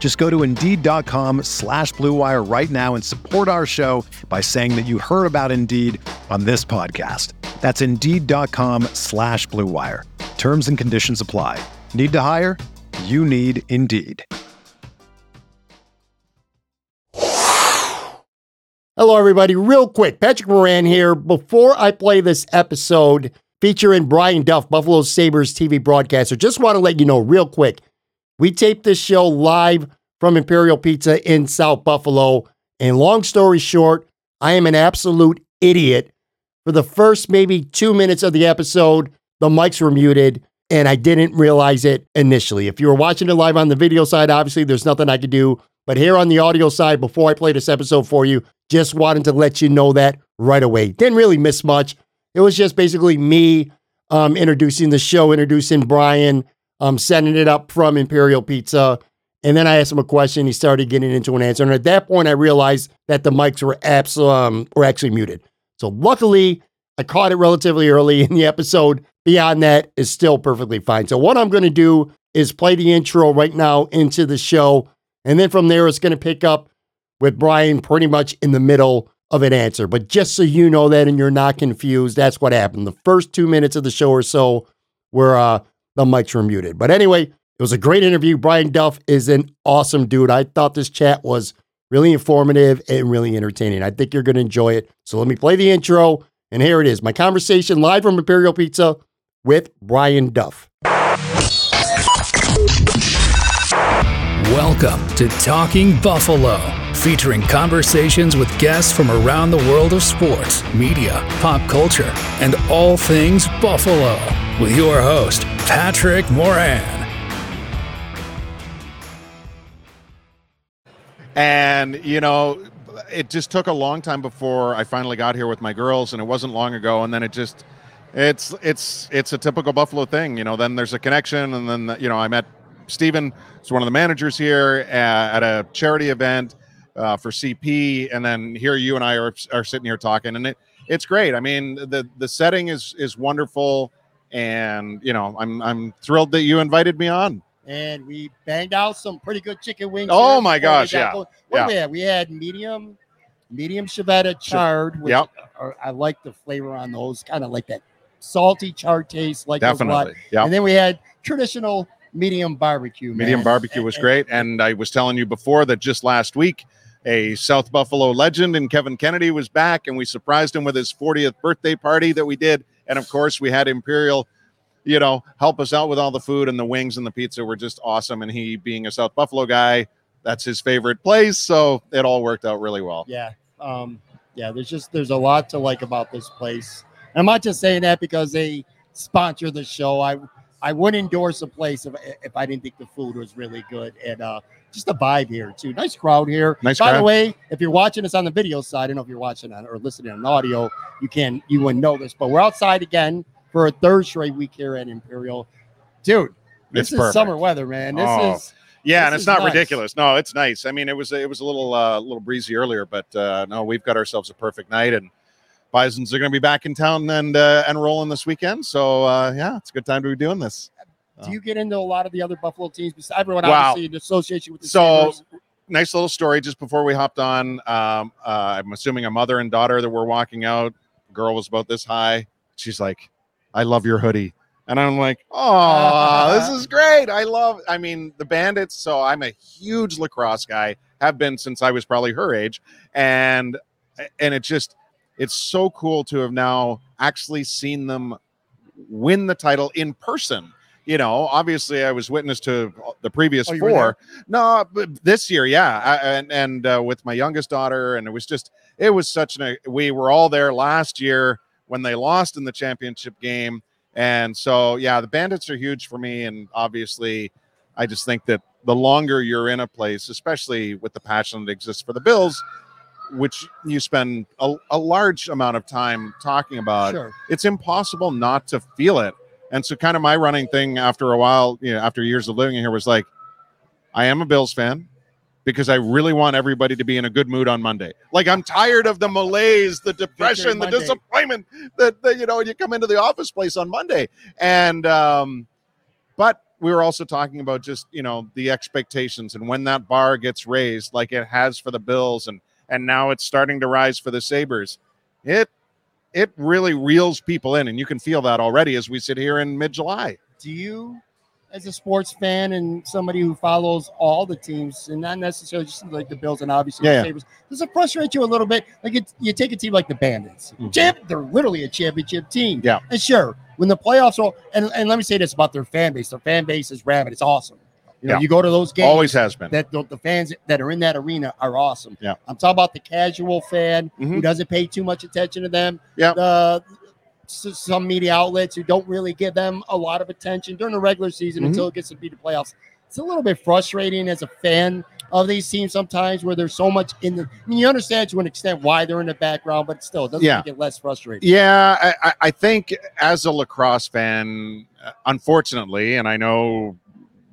Just go to Indeed.com slash BlueWire right now and support our show by saying that you heard about Indeed on this podcast. That's Indeed.com slash BlueWire. Terms and conditions apply. Need to hire? You need Indeed. Hello, everybody. Real quick, Patrick Moran here. Before I play this episode featuring Brian Duff, Buffalo Sabres TV broadcaster, just want to let you know real quick we taped this show live from Imperial Pizza in South Buffalo. And long story short, I am an absolute idiot. For the first maybe two minutes of the episode, the mics were muted and I didn't realize it initially. If you were watching it live on the video side, obviously there's nothing I could do. But here on the audio side, before I play this episode for you, just wanted to let you know that right away. Didn't really miss much. It was just basically me um, introducing the show, introducing Brian, um, setting it up from Imperial Pizza. And then I asked him a question. He started getting into an answer. And at that point, I realized that the mics were, abs- um, were actually muted. So luckily, I caught it relatively early in the episode. Beyond that is still perfectly fine. So what I'm going to do is play the intro right now into the show. And then from there, it's going to pick up with Brian pretty much in the middle of an answer. But just so you know that and you're not confused, that's what happened. The first two minutes of the show or so were uh, the mics were muted. But anyway, it was a great interview. Brian Duff is an awesome dude. I thought this chat was really informative and really entertaining. I think you're going to enjoy it. So let me play the intro. And here it is my conversation live from Imperial Pizza with Brian Duff. Welcome to Talking Buffalo, featuring conversations with guests from around the world of sports, media, pop culture, and all things Buffalo. With your host, Patrick Moran. And, you know, it just took a long time before I finally got here with my girls, and it wasn't long ago. And then it just, it's it's it's a typical Buffalo thing, you know. Then there's a connection, and then you know I met Stephen, who's one of the managers here at, at a charity event uh, for CP, and then here you and I are, are sitting here talking, and it it's great. I mean, the the setting is is wonderful, and you know I'm I'm thrilled that you invited me on. And we banged out some pretty good chicken wings. Oh my gosh, yeah. going. What oh, Yeah. we had? We had medium, medium Chiavetta charred. Which Yep. are, I like the flavor on those, kind of like that salty charred taste. Like those a lot. Definitely, yeah. And then we had traditional medium barbecue. Medium man. barbecue was And- great, and I was telling you before that just last week, a South Buffalo legend and Kevin Kennedy was back, and we surprised him with his 40th birthday party that we did, and of course we had Imperial, you know, help us out with all the food and the wings and the pizza were just awesome, and he being a South Buffalo guy, that's his favorite place, so it all worked out really well. Yeah. Um, yeah, there's just there's a lot to like about this place. And I'm not just saying that because they sponsor the show. I I would endorse a place if if I didn't think the food was really good and uh just the vibe here too. Nice crowd here. Nice By the way, if you're watching us on the video side, I don't know if you're watching on or listening on audio, you can you wouldn't know this, but we're outside again for a third straight week here at Imperial. Dude, this It's is perfect. summer weather, man. This Oh, is Yeah, This and it's not nice. ridiculous. No, it's nice. I mean, it was it was a little uh, little breezy earlier, but uh, no, we've got ourselves a perfect night, and Bisons are going to be back in town and uh, and rolling this weekend. So uh, yeah, it's a good time to be doing this. do you get into a lot of the other Buffalo teams besides everyone Wow. obviously in association with the So Sabres? nice little story. Just before we hopped on, um, uh, I'm assuming a mother and daughter that were walking out. Girl was about this high. She's like, "I love your hoodie." And I'm like, oh, this is great. I love, I mean, the bandits. So I'm a huge lacrosse guy, have been since I was probably her age. And, and it just, it's so cool to have now actually seen them win the title in person. You know, obviously, I was witness to the previous Oh, four. No, but this year, yeah, I, and and uh, with my youngest daughter, and it was just, it was such an. We were all there last year when they lost in the championship game, and so yeah, the Bandits are huge for me, and obviously, I just think that the longer you're in a place, especially with the passion that exists for the Bills, which you spend a, a large amount of time talking about, sure. it's impossible not to feel it. And so, kind of my running thing after a while, you know, after years of living here, was like, I am a Bills fan because I really want everybody to be in a good mood on Monday. Like, I'm tired of the malaise, the depression, the disappointment that, that you know, you come into the office place on Monday. And, um, but we were also talking about just you know the expectations and when that bar gets raised like it has for the bills and and now it's starting to rise for the sabres it it really reels people in and you can feel that already as we sit here in mid-july do you as a sports fan and somebody who follows all the teams and not necessarily just like the bills and obviously Yeah, the sabres does it frustrate you a little bit like it, you take a team like the bandits Mhm. champ they're literally a championship team Yeah. and sure when the playoffs are and, and let me say this about their fan base their fan base is rabid it's awesome you know Yeah. you go to those games always has been that the, the fans that are in that arena are awesome. Yeah. I'm talking about the casual fan who Mhm. doesn't pay too much attention to them. Yeah. The some media outlets who don't really give them a lot of attention during the regular season Mhm. until it gets to be the playoffs. It's a little bit frustrating as a fan of these teams sometimes where there's so much in the. I mean, you understand to an extent why they're in the background, but still, it doesn't Yeah. make it less frustrating. Yeah, I, I- I think as a lacrosse fan, uh, unfortunately, and I know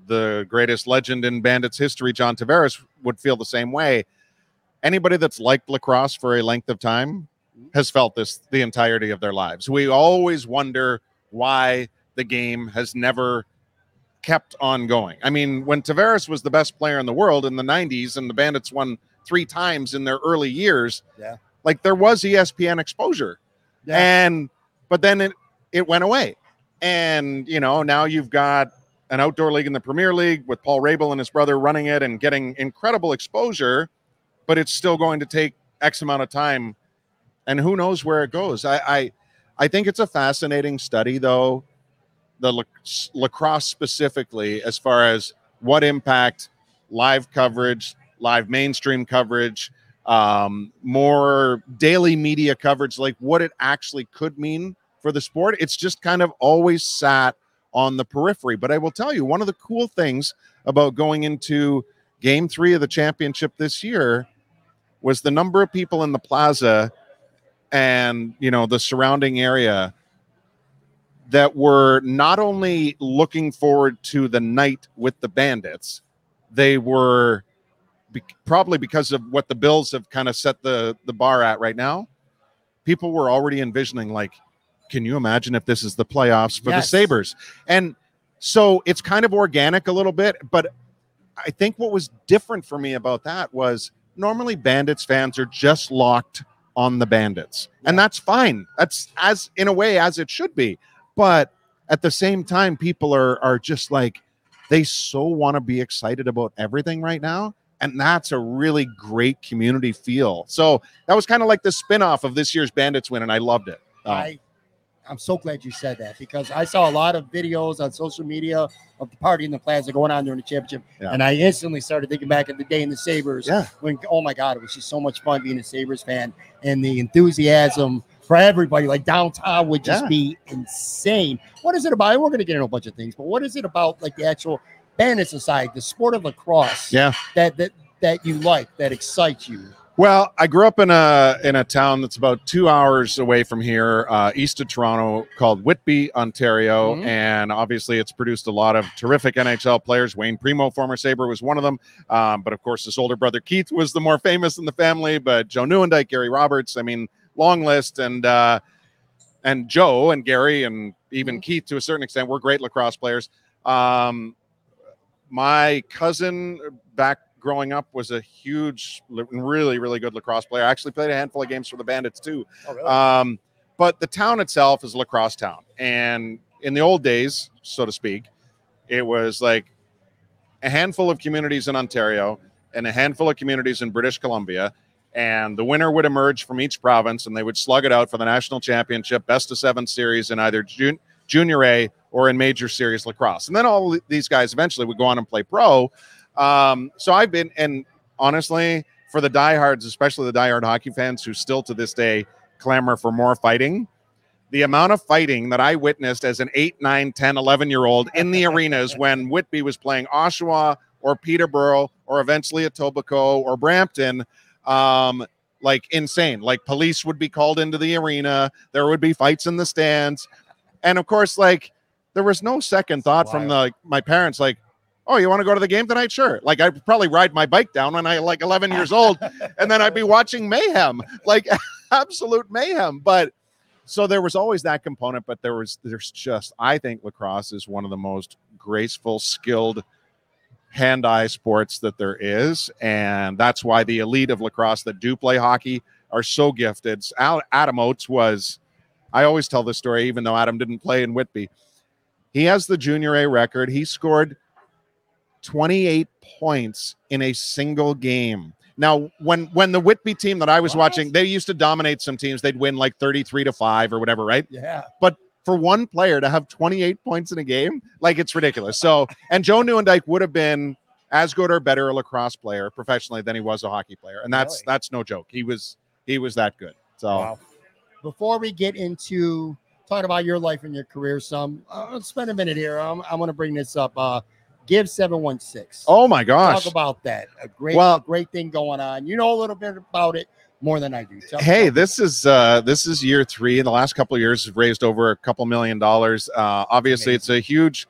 the greatest legend in Bandits history, John Tavares, would feel the same way. Anybody that's liked lacrosse for a length of time has felt this the entirety of their lives. We always wonder why the game has never kept on going. I mean, when Tavares was the best player in the world in the 90s and the Bandits won three times in their early years, Yeah. like there was ESPN exposure Yeah. and but then it it went away and you know now you've got an outdoor league in the premier league with paul rabil and his brother running it and getting incredible exposure but it's still going to take x amount of time and who knows where it goes i i, I think it's a fascinating study though the lac- lacrosse specifically as far as what impact live coverage live mainstream coverage um, more daily media coverage, like what it actually could mean for the sport. It's just kind of always sat on the periphery. But I will tell you, one of the cool things about going into game three of the championship this year was the number of people in the plaza and you know the surrounding area that were not only looking forward to the night with the bandits they were be- probably because of what the Bills have kind of set the the bar at right now. People were already envisioning like, can you imagine if this is the playoffs for Yes. the Sabres? And so it's kind of organic a little bit, but I think what was different for me about that was normally Bandits fans are just locked on the Bandits, and that's fine. That's as in a way as it should be. But at the same time, people are are just like they so want to be excited about everything right now. And that's a really great community feel. So that was kind of like the spin-off of this year's bandits win and i loved it. Um, I, I'm so glad you said that because I saw a lot of videos on social media of the party in the plaza going on during the championship, Yeah. and I instantly started thinking back at the day in the Sabres. Yeah. When oh my god, it was just so much fun being a Sabres fan, and the enthusiasm for everybody, like downtown, would just Yeah. be insane. What is it about? We're going to get into a bunch of things, but what is it about like the actual bandit society, the sport of lacrosse, yeah that that that you like, that excites you? Well i grew up in a in a town that's about two hours away from here uh, east of toronto called whitby ontario. Mhm. and obviously it's produced a lot of terrific nhl players. Wayne primeau former saber was one of them. Um, but of course his older brother keith was the more famous in the family. But joe nieuwendyk gary roberts i mean long list. And uh, and Joe and Gary and even Keith to a certain extent were great lacrosse players. Um, my cousin back growing up was a huge, really, really good lacrosse player. I actually played a handful of games for the Bandits too. Um, but the town itself is a lacrosse town. And in the old days, so to speak, it was like a handful of communities in Ontario and a handful of communities in British Columbia. and the winner would emerge from each province, and they would slug it out for the national championship, best of seven series in either jun- junior A or in major series lacrosse. And then all these guys eventually would go on and play pro. Um, so I've been, and honestly, for the diehards, especially the diehard hockey fans who still to this day clamor for more fighting, the amount of fighting that I witnessed as an 8, 9, 10, 11 year old in the arenas when Whitby was playing Oshawa or Peterborough or eventually Etobicoke or Brampton, um, like insane. Like police would be called into the arena, there would be fights in the stands. And of course, like there was no second thought from the like, my parents, like, oh, you want to go to the game tonight? Sure. Like I'd probably ride my bike down when I like 11 years old, and then I'd be watching mayhem, like absolute mayhem. But so there was always that component, but there was there's just I think lacrosse is one of the most graceful, skilled hand-eye sports that there is, and that's why the elite of lacrosse that do play hockey are so gifted. Adam Oates was. I always tell this story, even though Adam didn't play in Whitby. He has the junior A record. He scored 28 points in a single game. Now, when when the Whitby team that I was what? watching, they used to dominate some teams. They'd win like 33 to 5 or whatever, right? Yeah. But for one player to have 28 points in a game, like it's ridiculous. So, and Joe Nieuwendyk would have been as good or better a lacrosse player professionally than he was a hockey player. And that's really? that's no joke. He was he was that good. So wow. before we get into talking about your life and your career some, uh, let's spend a minute here. I'm, I'm going to bring this up. Uh, Give 716. Oh my gosh. Talk about that. A great well, great thing going on. You know a little bit about it more than I do. Tell hey, this is uh this is year 3. In the last couple of years have raised over a couple million dollars. Uh obviously Amazing. it's a huge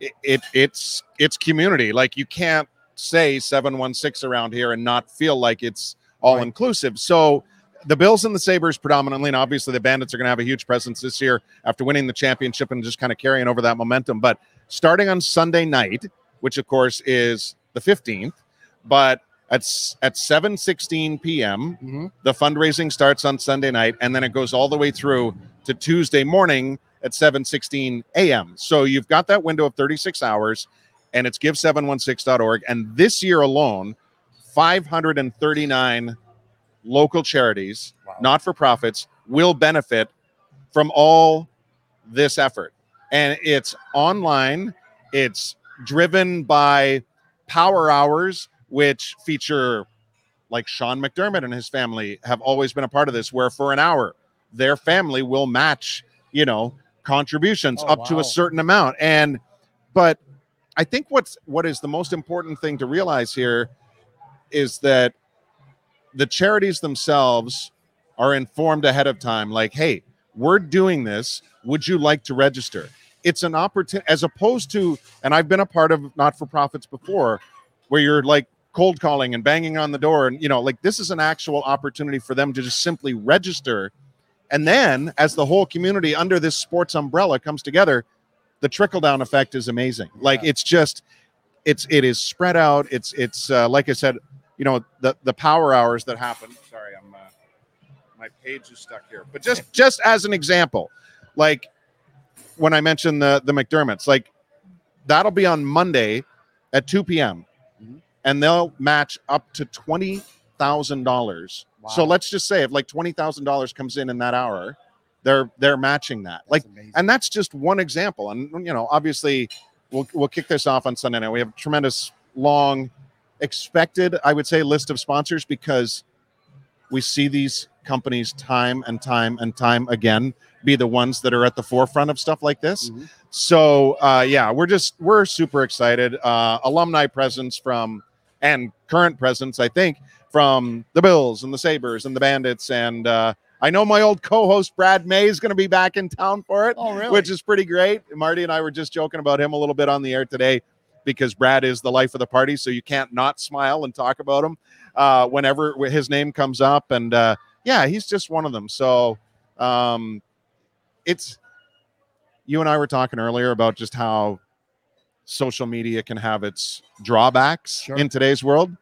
it, it it's it's community. Like you can't say 716 around here and not feel like it's all right. inclusive. So the Bills and the Sabres predominantly, and obviously the Bandits are going to have a huge presence this year after winning the championship and just kind of carrying over that momentum. But starting on Sunday night, which of course is the 15th, but at at 7:16 p.m. Mm-hmm. the fundraising starts on Sunday night and then it goes all the way through to Tuesday morning at 7:16 a.m. So you've got that window of 36 hours and it's give716.org and this year alone 539 local charities, wow. not for profits, will benefit from all this effort. And it's online, it's driven by power hours, which feature like Sean McDermott and his family have always been a part of this, where for an hour, their family will match, you know, contributions oh, up wow. to a certain amount. And, but I think what's what is the most important thing to realize here is that the charities themselves are informed ahead of time like hey we're doing this. Would you like to register? It's an opportunity as opposed to and i've been a part of not-for-profits before where you're like cold calling and banging on the door and you know like this is an actual opportunity for them to just simply register. And then as the whole community under this sports umbrella comes together the trickle down effect is amazing. Like it's just it's it is spread out. It's it's uh, like i said you know the the power hours that happen. Sorry, I'm uh, my page is stuck here. But just just as an example, like when I mentioned the the McDermotts, like that'll be on Monday at 2 p.m. Mm-hmm. and they'll match up to twenty thousand wow. dollars. So let's just say if like twenty thousand dollars comes in in that hour, they're they're matching that. That's like, amazing. and that's just one example. And you know, obviously, we'll we'll kick this off on Sunday night. We have tremendous long expected, I would say, list of sponsors because we see these companies time and time and time again be the ones that are at the forefront of stuff like this. Mm-hmm. So uh, yeah, we're just we're super excited. Uh, alumni presence from and current presence, I think, from the Bills and the Sabres and the Bandits and uh, I know my old co-host Brad May is going to be back in town for it, oh, really? which is pretty great. Marty and I were just joking about him a little bit on the air today because Brad is the life of the party. So you can't not smile and talk about him uh, whenever his name comes up. And uh, yeah, he's just one of them. So um, it's you and I were talking earlier about just how social media can have its drawbacks sure. in today's world.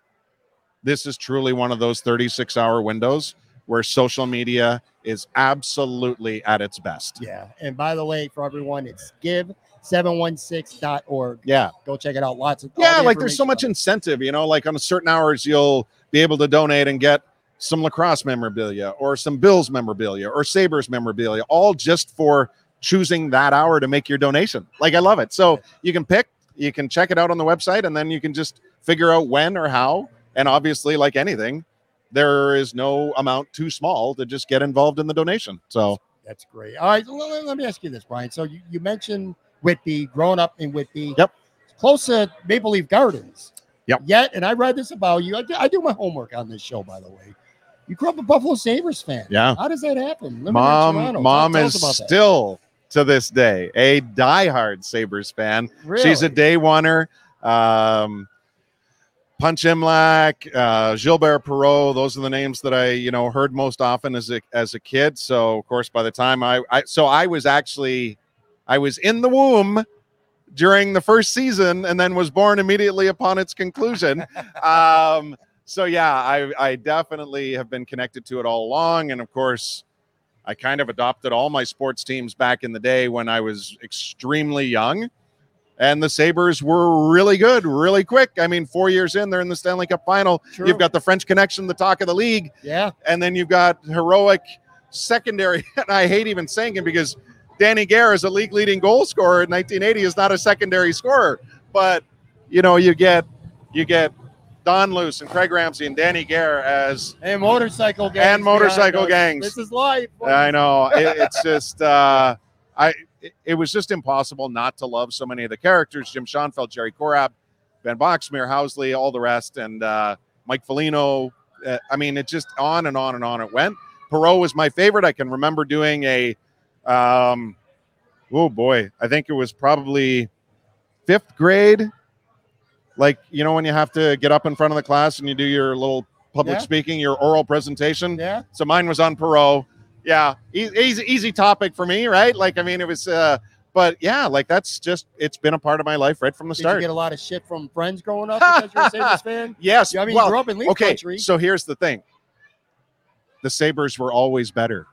This is truly one of those 36 hour windows where social media is absolutely at its best. Yeah. And by the way, for everyone, it's give 716.org. Yeah. Go check it out. Lots of Yeah, the like there's so much incentive, you know, like on certain hours you'll be able to donate and get some lacrosse memorabilia or some Bills memorabilia or Sabres memorabilia, all just for choosing that hour to make your donation. Like I love it. So you can pick, you can check it out on the website, and then you can just figure out when or how. And obviously, like anything, there is no amount too small to just get involved in the donation. So That's great. All right, let, let me ask you this, Brian. So you, you mentioned Whitby, growing up in Whitby. Yep. Close to Maple Leaf Gardens. Yep. Yet, and I read this about you. I do, I do my homework on this show, by the way. You grew up a Buffalo Sabres fan. Yeah. How does that happen? Living mom, mom Tell- is us about that. still to this day a diehard Sabres fan. She's a day oneer. Um, Punch Imlach, uh, Gilbert Perreault. Those are the names that I, you know, heard most often as a as a kid. So of course, by the time I, I so I was actually, I was in the womb during the first season, and then was born immediately upon its conclusion. um, so yeah, I I definitely have been connected to it all along, and of course. I kind of adopted all my sports teams back in the day when I was extremely young. And the Sabres were really good, really quick. I mean, four years in, they're in the Stanley Cup final. True. You've got the French connection, the talk of the league, Yeah. and then you've got heroic secondary. And I hate even saying it because Danny Gare is a league leading goal scorer in 1980 is not a secondary scorer. But you know, you get you get Don Luce and Craig Ramsay and Danny Gare as And motorcycle gangs. And motorcycle gangs. This is life. I know it, it's just uh, I it, it was just impossible not to love so many of the characters: Jim Schoenfeld, Jerry Korab, Ben Boxmeer, Housley, all the rest, and uh, Mike Foligno. Uh, I mean, it just on and on and on it went. Perreault was my favorite. I can remember doing a, um, oh boy, I think it was probably fifth grade. Like you know when you have to get up in front of the class and you do your little public Yeah. speaking, your oral presentation. Yeah. So mine was on Perreault. Yeah, easy, easy topic for me, right? Like, I mean, it was, uh, but yeah, like that's just, it's been a part of my life right from the Did you start. get a lot of shit from friends growing up because you're a Sabres fan? yes. I mean, well, you grew up in Leaf okay. country. So here's the thing the Sabres were always better.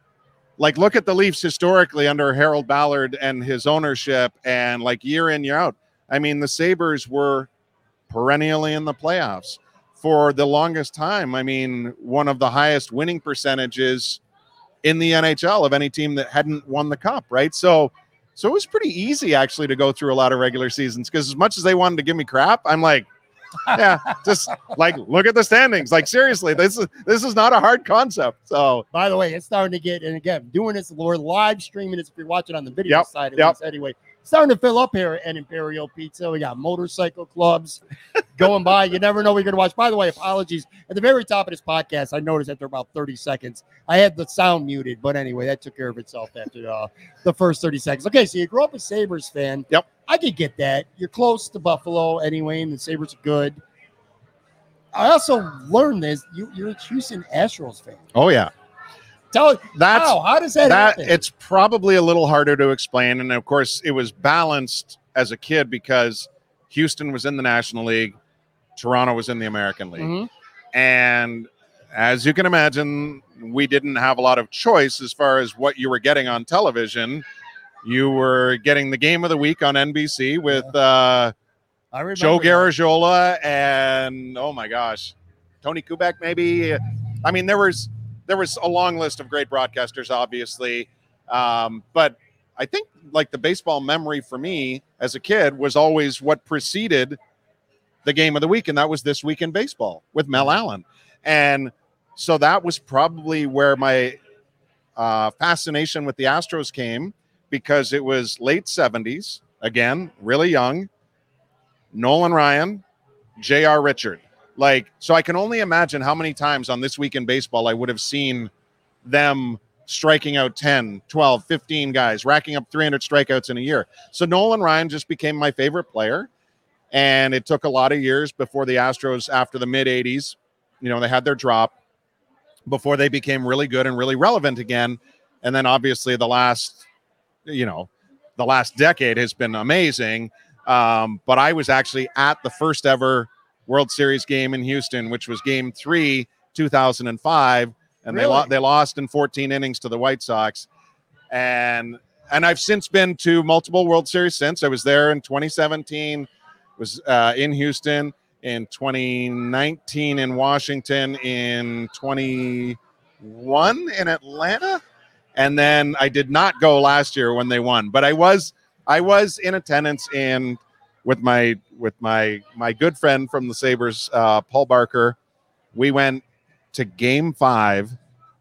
Like, look at the Leafs historically under Harold Ballard and his ownership, and like year in, year out. I mean, the Sabres were perennially in the playoffs for the longest time. I mean, one of the highest winning percentages in the NHL of any team that hadn't won the cup, right? So, so it was pretty easy actually to go through a lot of regular seasons because as much as they wanted to give me crap, I'm like, yeah, just like look at the standings. Like seriously, this is this is not a hard concept. So By the way, it's starting to get, and again, doing this, we're live streaming this if you're watching on the video Yep, side of yep. this anyway. Starting to fill up here at Imperial Pizza. We got motorcycle clubs going by. You never know what you're going to watch. By the way, apologies. At the very top of this podcast, I noticed after about 30 seconds, I had the sound muted. But anyway, that took care of itself after uh, the first 30 seconds. Okay, so you grew up a Sabres fan. Yep. I could get that. You're close to Buffalo anyway, and the Sabres are good. I also learned this. You, you're a Houston Astros fan. oh yeah, Tell that's how how does that, that happen? it's probably a little harder to explain and of course it was balanced as a kid because houston was in the national league toronto was in the american league Mhm. and as you can imagine we didn't have a lot of choice as far as what you were getting on television you were getting the game of the week on nbc with uh, joe. Garagiola and oh my gosh tony kubek maybe i mean there was there was a long list of great broadcasters obviously. Um, but i think like the baseball memory for me as a kid was always what preceded the game of the week and that was this week in baseball with mel allen. And so that was probably where my uh, fascination with the astros came because it was late 70s again really young nolan ryan j.r richard like so i can only imagine how many times on this week in baseball i would have seen them striking out 10 12 15 guys racking up 300 strikeouts in a year. So nolan ryan just became my favorite player and it took a lot of years before the astros after the mid 80s you know they had their drop before they became really good and really relevant again. And then obviously the last you know the last decade has been amazing. Um, but i was actually at the first ever world series game in houston which was game three 2005 and they, lo- they lost in 14 innings to the white sox. And and i've since been to multiple world series since. I was there in 2017 was uh, in houston in 2019 in Washington, in 21 in Atlanta, and then I did not go last year when they won. But I was I was in attendance in with my with my my good friend from the Sabres, uh, Paul Barker. We went to Game Five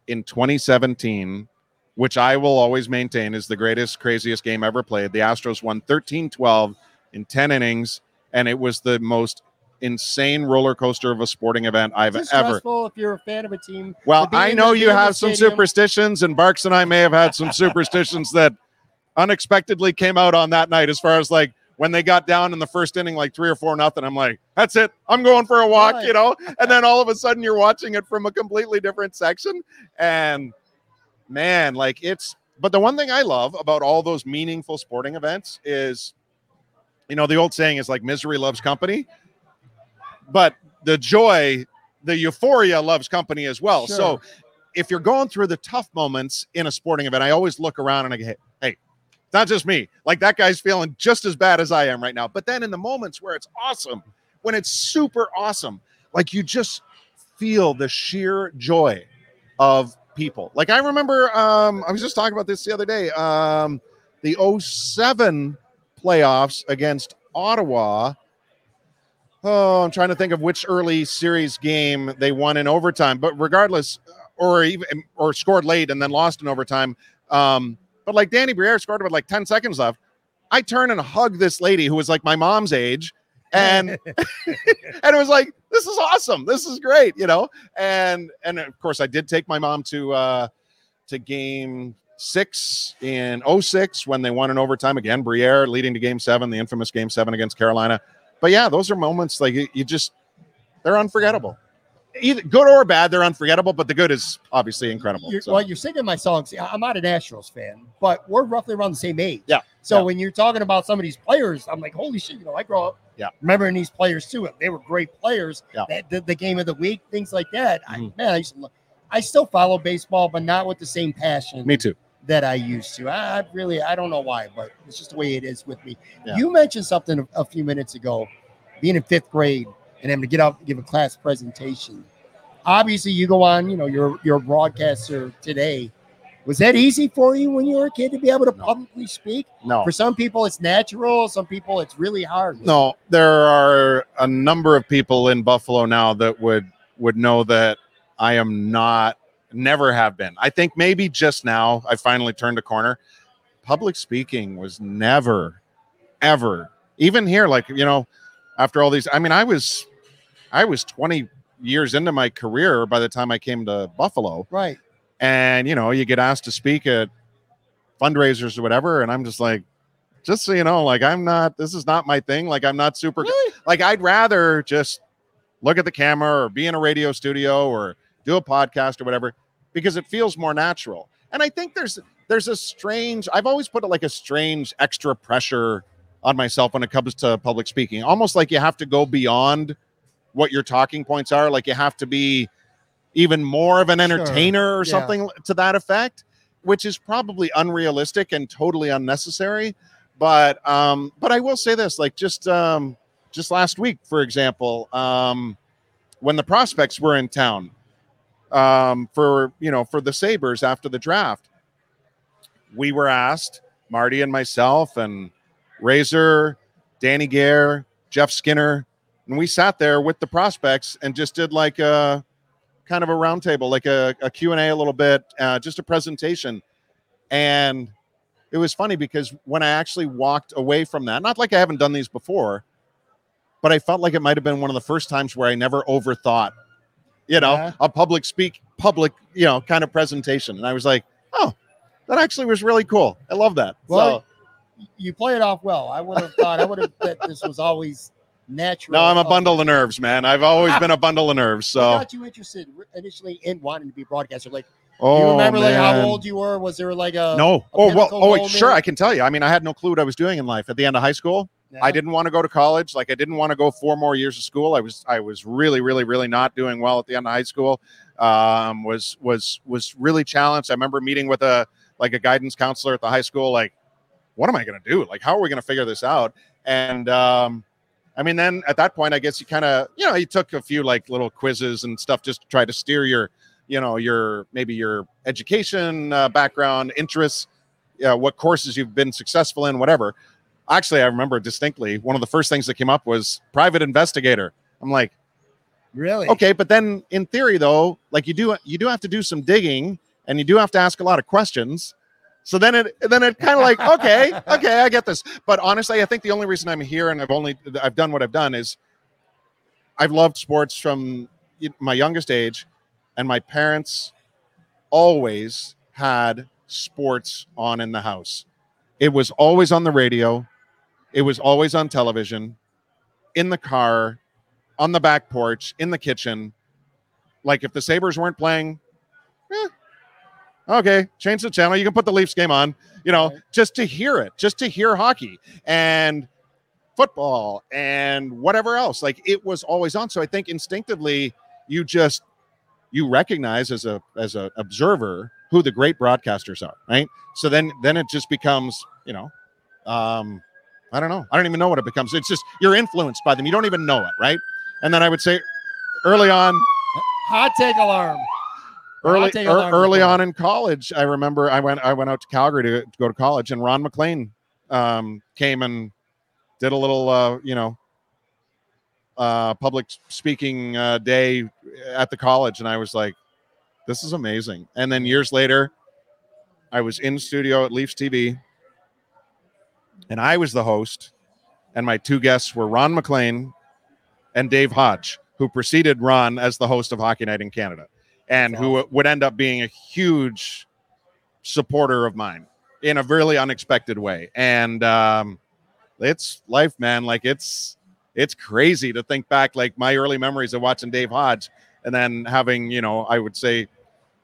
in 2017 which I will always maintain is the greatest, craziest game ever played. The Astros won 13 12 in 10 innings, and it was the most insane roller coaster of a sporting event I've Is it ever. stressful if you're a fan of a team? Well, I know you be in the have some stadium? superstitions, and Barks and I may have had some superstitions that unexpectedly came out on that night. As far as like when they got down in the first inning, like three or four nothing, I'm like, that's it. I'm going for a walk, you know. And then all of a sudden, you're watching it from a completely different section, and man, like it's. But the one thing I love about all those meaningful sporting events is, you know, the old saying is like misery loves company, but the joy, the euphoria loves company as well. Sure. So if you're going through the tough moments in a sporting event, I always look around and I go, hey, hey, not just me. Like that guy's feeling just as bad as I am right now. But then in the moments where it's awesome, when it's super awesome, like you just feel the sheer joy of people. Like I remember, um, I was just talking about this the other day. Um, the 07 playoffs against Ottawa. Oh, I'm trying to think of which early series game they won in overtime. But regardless, or even or scored late and then lost in overtime. Um, but like Danny Briere scored with like 10 seconds left. I turn and hug this lady who was like my mom's age. And and it was like, this is awesome. This is great, you know. And and of course I did take my mom to uh to game six in 06 when they won in overtime again. Briere leading to game seven, the infamous game seven against Carolina. But yeah, those are moments like you, you just they're unforgettable. Either good or bad, they're unforgettable, but the good is obviously incredible. You're, So, Well, you're singing my songs. I'm not an Astros fan, but we're roughly around the same age. Yeah, So yeah. when you're talking about some of these players, I'm like, holy shit! You know, I grow up. Yeah. Remembering these players too. They were great players. Yeah. That the, the game of the week, things like that. Mhm. I, man, I used to. lo- I still follow baseball, but not with the same passion me too. that I used to. I, I really, I don't know why, but it's just the way it is with me. Yeah. You mentioned something a, a few minutes ago, being in fifth grade and having to get up and give a class presentation. Obviously, you go on. You know, you're you're a broadcaster today. Was that easy for you when you were a kid to be able to No. publicly speak? No. For some people, it's natural. Some people, it's really hard. No, there are a number of people in Buffalo now that would would know that I am not never have been. I think maybe just now I finally turned a corner. Public speaking was never ever even here like you know after all these I mean I was I was 20 years into my career by the time I came to Buffalo Right. and you know you get asked to speak at fundraisers or whatever and i'm just like just so you know like i'm not this is not my thing like i'm not super Really? like i'd rather just look at the camera or be in a radio studio or do a podcast or whatever because it feels more natural and i think there's there's a strange i've always put it like a strange extra pressure on myself when it comes to public speaking almost like you have to go beyond what your talking points are like you have to be even more of an Sure. entertainer or Yeah. something to that effect which is probably unrealistic and totally unnecessary but um but i will say this like just um just last week for example um when the prospects were in town um for you know for the sabres after the draft we were asked marty and myself and razor danny gare jeff skinner and we sat there with the prospects and just did like a kind of a roundtable like a, a q&a a little bit uh, just a presentation and it was funny because when I actually walked away from that, not like I haven't done these before, but I felt like it might have been one of the first times where I never overthought, you know, Yeah. a public speak, public, you know, kind of presentation. And I was like, oh, that actually was really cool. I love that. Well, so You play it off well. I would have thought. I would have that this was always natural. no, I'm a bundle of nerves, man. I've always been a bundle of nerves. What So, got you interested initially in wanting to be a broadcaster? Like, oh, you remember like how old you were? Was there like a No. a Oh, well, oh, wait, sure. I can tell you. I mean, I had no clue what I was doing in life at the end of high school. Yeah. I didn't want to go to college. Like I didn't want to go four more years of school. I was I was really really really not doing well at the end of high school. Um, was was was really challenged. I remember meeting with a like a guidance counselor at the high school. Like, what am I going to do? Like, how are we going to figure this out? And um, I mean, then at that point, I guess you kind of, you know, you took a few like little quizzes and stuff just to try to steer your, you know, your maybe your education uh, background, interests, yeah, what courses you've been successful in, whatever. Actually, I remember distinctly one of the first things that came up was private investigator. I'm like, Really? okay, but then in theory though, like you do you do have to do some digging and you do have to ask a lot of questions. So then it then it kind of like okay, okay, I get this. But honestly, I think the only reason I'm here and I've only I've done what I've done is I've loved sports from my youngest age, and my parents always had sports on in the house. It was always on the radio, it was always on television, in the car, on the back porch, in the kitchen. Like if the Sabres weren't playing, eh, okay, change the channel. You can put the Leafs game on, you know, Right. just to hear it, just to hear hockey and football and whatever else. Like it was always on. So I think instinctively you just you recognize as a as a observer who the great broadcasters are, right? So then then it just becomes, you know, um, I don't know. I don't even know what it becomes. It's just you're influenced by them. You don't even know it, right? And then I would say early on, Hot take alarm. Early I'll take a ear- alarm early on in college, I remember I went I went out to Calgary to, to go to college, and Ron MacLean um, came and did a little, uh, you know, uh, public speaking uh, day at the college, and I was like, "This is amazing." And then years later, I was in studio at Leafs TV, and I was the host, and my two guests were Ron MacLean and Dave Hodge, who preceded Ron as the host of Hockey Night in Canada, and who would end up being a huge supporter of mine in a really unexpected way. And um, it's life, man. Like it's it's crazy to think back, like my early memories of watching Dave Hodge, and then having, you know, I would say,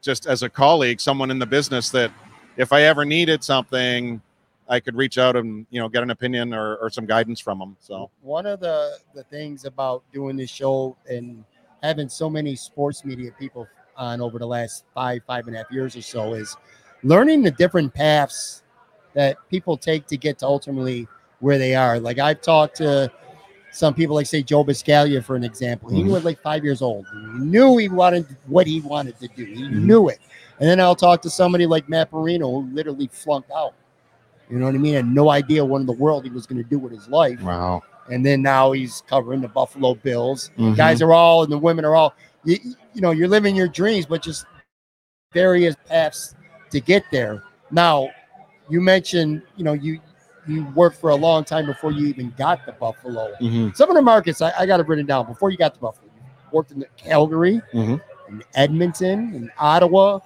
just as a colleague, someone in the business that if I ever needed something, I could reach out and you know get an opinion or, or some guidance from them. So one of the the things about doing this show and having so many sports media people on over the last five five and a half years or so is learning the different paths that people take to get to ultimately where they are. Like i've talked to some people like say joe buscaglia for an example. He Mhm. was like five years old. He knew he wanted what he wanted to do. He Mhm. knew it. And then i'll talk to somebody like matt Marino who literally flunked out. You know what i mean? Had no idea what in the world he was going to do with his life. Wow, and then now he's covering the Buffalo Bills. Mm-hmm. Guys are all, and the women are all, you, you know, you're living your dreams, but just various paths to get there. Now, you mentioned, you know, you you worked for a long time before you even got to Buffalo. Mhm. Some of the markets I, I got it written down before you got to Buffalo. You worked in Calgary, Mhm. in Edmonton, in Ottawa,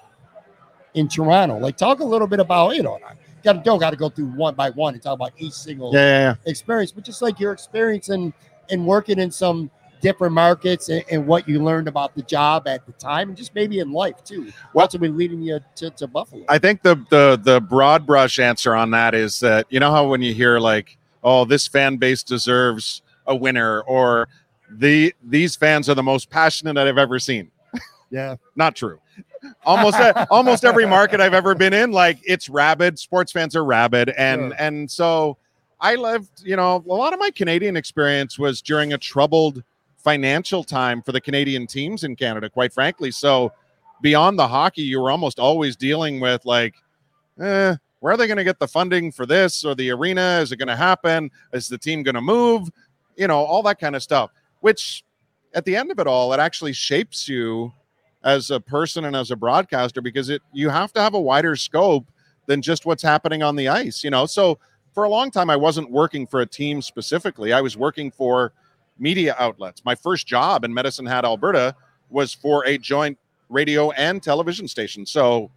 in Toronto. Like, talk a little bit about you know. Got don't got to go through one by one and talk about each single yeah, yeah, yeah. experience, but just like your experience in in working in some different markets and, and what you learned about the job at the time, and just maybe in life too. Well- What's been leading you to, to Buffalo? I think the the the broad brush answer on that is that you know how when you hear like, oh, this fan base deserves a winner, or the these fans are the most passionate that I've ever seen. yeah, Not true. Almost almost every market I've ever been in, like it's rabid. Sports fans are rabid, and Sure. and so I lived. You know, a lot of my Canadian experience was during a troubled financial time for the Canadian teams in Canada. Quite frankly, so beyond the hockey, you were almost always dealing with like, eh, where are they going to get the funding for this or the arena? Is it going to happen? Is the team going to move? You know, all that kind of stuff. Which, at the end of it all, it actually shapes you as a person and as a broadcaster because it you have to have a wider scope than just what's happening on the ice. You know, so for a long time I wasn't working for a team specifically. I was working for media outlets. My first job in Medicine Hat, Alberta, was for a joint radio and television station. So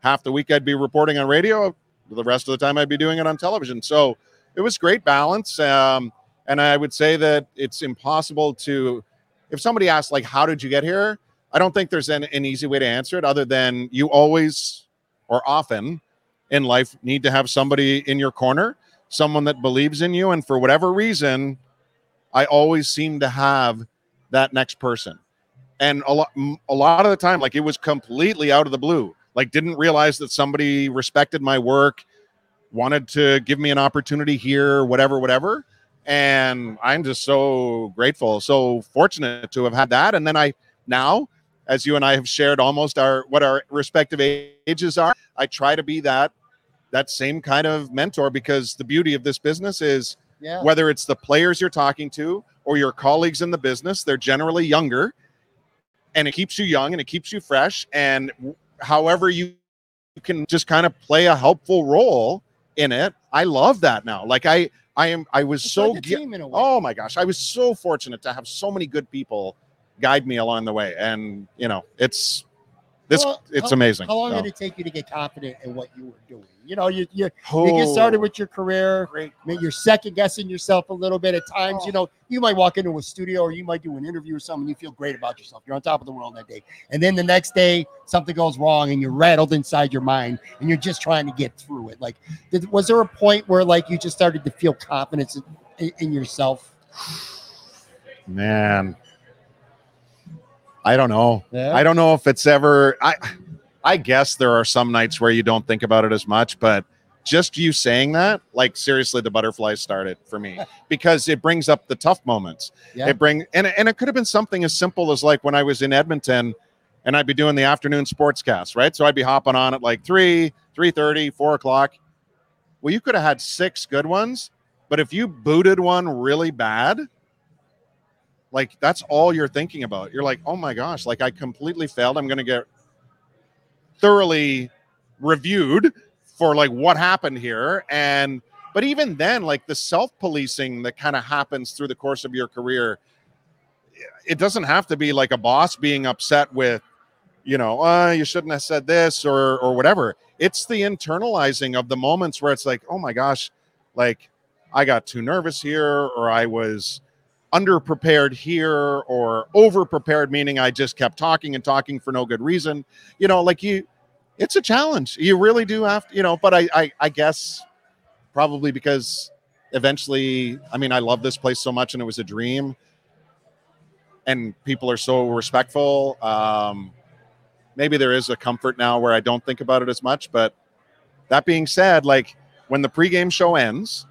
half the week I'd be reporting on radio, the rest of the time I'd be doing it on television. So it was great balance. Um, and I would say that it's impossible to, if somebody asks, like, how did you get here? I don't think there's an, an easy way to answer it other than you always or often in life need to have somebody in your corner, someone that believes in you. And for whatever reason, I always seem to have that next person. And a lot, a lot of the time, like it was completely out of the blue. Like didn't realize that somebody respected my work, wanted to give me an opportunity here, whatever, whatever. and I'm just so grateful, so fortunate to have had that. And then I now, as you and I have shared almost our what our respective ages are, I try to be that that same kind of mentor because the beauty of this business is Yeah. whether it's the players you're talking to or your colleagues in the business, they're generally younger and it keeps you young and it keeps you fresh. And however you can just kind of play a helpful role in it. I love that now. Like I, I am, I was It's so, like a gi- team in a way. oh my gosh, I was so fortunate to have so many good people guide me along the way. And you know, it's, this, Well, it's how- amazing. How long So- did it take you to get confident in what you were doing? You know, you you, you Oh, get started with your career. great. You're second guessing yourself a little bit at times. You oh. know, you might walk into a studio or you might do an interview or something. and You feel great about yourself. You're on top of the world that day, and then the next day something goes wrong and you're rattled inside your mind and you're just trying to get through it. Like, did, was there a point where like you just started to feel confidence in, in, in yourself? Man, I don't know. Yeah. I don't know if it's ever. I I guess there are some nights where you don't think about it as much, but just you saying that, like seriously, the butterflies started for me because it brings up the tough moments. Yeah. It bring and and it could have been something as simple as like when I was in Edmonton and I'd be doing the afternoon sportscast, right? So I'd be hopping on at like three, three thirty, four o'clock. Well, you could have had six good ones, but if you booted one really bad, like that's all you're thinking about. You're like, oh my gosh, like I completely failed. I'm gonna get thoroughly reviewed for like what happened here. And but even then, like the self-policing that kind of happens through the course of your career, it doesn't have to be like a boss being upset with, you know, uh, you shouldn't have said this or or whatever. It's the internalizing of the moments where it's like, oh my gosh, like I got too nervous here, or I was underprepared here or overprepared meaning i just kept talking and talking for no good reason. You know like you it's a challenge. You really do have to you know but i i, I guess probably because eventually i mean i love this place so much and it was a dream. And people are so respectful. Um maybe there is a comfort now where i don't think about it as much but that being said like when the pregame show ends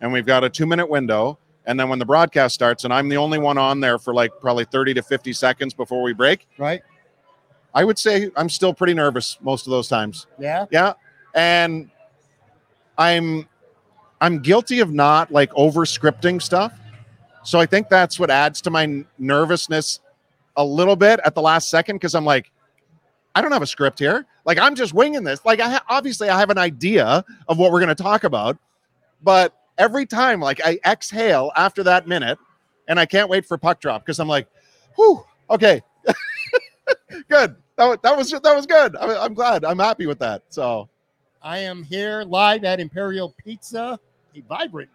and we've got a two minute window and then when the broadcast starts and i'm the only one on there for like probably 30 to 50 seconds before we break Right? i would say i'm still pretty nervous most of those times. Yeah. yeah. And i'm i'm guilty of not like over scripting stuff. So i think that's what adds to my nervousness a little bit at the last second because i'm like i don't have a script here. Like i'm just winging this. Like i ha- obviously i have an idea of what we're going to talk about but every time like i exhale after that minute and i can't wait for puck drop because i'm like whew okay. Good. That, that was that was good. I, i'm glad. I'm happy with that. So I am here live at Imperial Pizza, a vibrant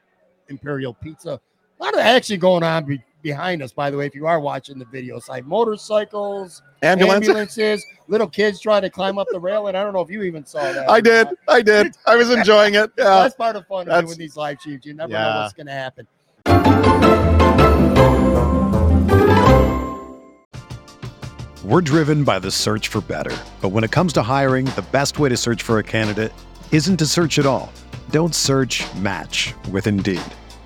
Imperial Pizza. A lot of action going on behind us, by the way, if you are watching the video side. Motorcycles, ambulance ambulances, little kids trying to climb up the rail. And I don't know if you even saw that. I did. not. I did. I was enjoying it. Yeah. That's part of fun of doing these live streams. You never know what's going to happen. We're driven by the search for better. But when it comes to hiring, the best way to search for a candidate isn't to search at all. Don't search match with Indeed.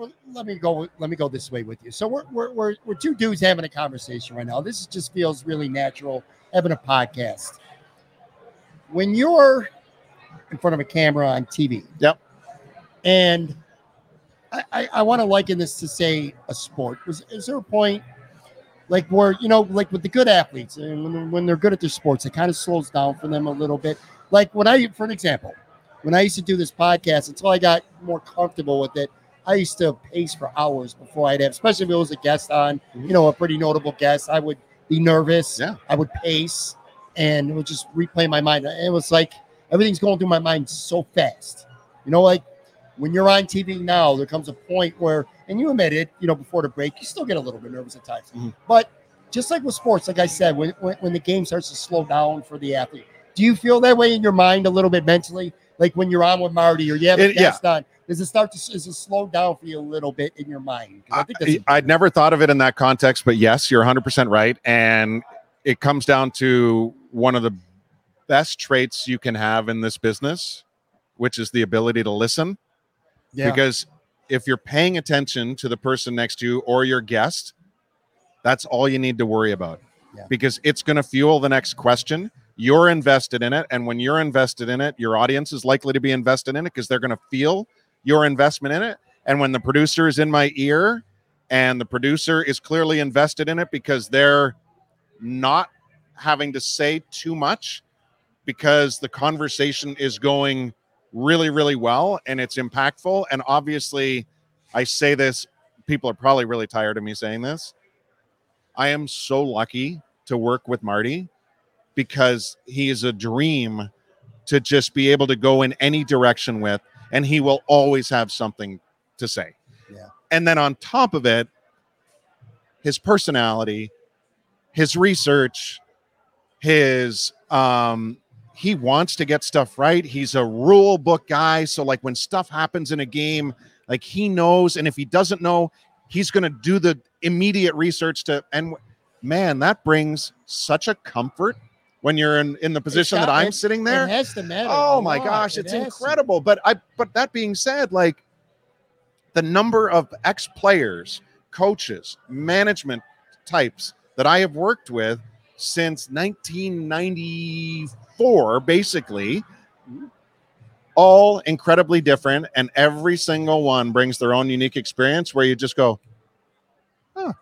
well, let me go. Let me go this way with you. So we're we're we're, we're two dudes having a conversation right now. This just feels really natural having a podcast. When you're in front of a camera on TV, Yep. and I, I, I want to liken this to say a sport. Was is there a point like where you know, like with the good athletes, and when, when they're good at their sports, it kind of slows down for them a little bit. Like when I, for an example, when I used to do this podcast, until I got more comfortable with it, I used to pace for hours before I'd have, especially if it was a guest on, you know, a pretty notable guest. I would be nervous. Yeah. I would pace and it would just replay my mind. It was like everything's going through my mind so fast. You know, like when you're on TV now, there comes a point where, and you admit it, you know, before the break, you still get a little bit nervous at times. Mhm. But just like with sports, like I said, when, when, when the game starts to slow down for the athlete, do you feel that way in your mind a little bit mentally? Like when you're on with Marty or you have a It- yeah. guest on, does it start to is it slow down for you a little bit in your mind? I think that's I, I'd never thought of it in that context, but yes, you're 100% right. And it comes down to one of the best traits you can have in this business, which is the ability to listen. yeah. Because if you're paying attention to the person next to you or your guest, that's all you need to worry about. Yeah. Because it's going to fuel the next question. You're invested in it. And when you're invested in it, your audience is likely to be invested in it because they're going to feel your investment in it. And when the producer is in my ear and the producer is clearly invested in it because they're not having to say too much because the conversation is going really, really well and it's impactful. And obviously, I say this, people are probably really tired of me saying this. I am so lucky to work with Marty because he is a dream to just be able to go in any direction with, and he will always have something to say. Yeah. And then on top of it, his personality, his research, his um he wants to get stuff right. He's a rule book guy, so like when stuff happens in a game, like he knows and if he doesn't know, he's going to do the immediate research to and man, that brings such a comfort when you're in in the position got- that I'm it- sitting there. It has to matter. Oh my lot. gosh, It it's to. incredible. But I but that being said, like the number of ex-players, coaches, management types that I have worked with since 1994, basically, all incredibly different, and every single one brings their own unique experience where you just go, huh,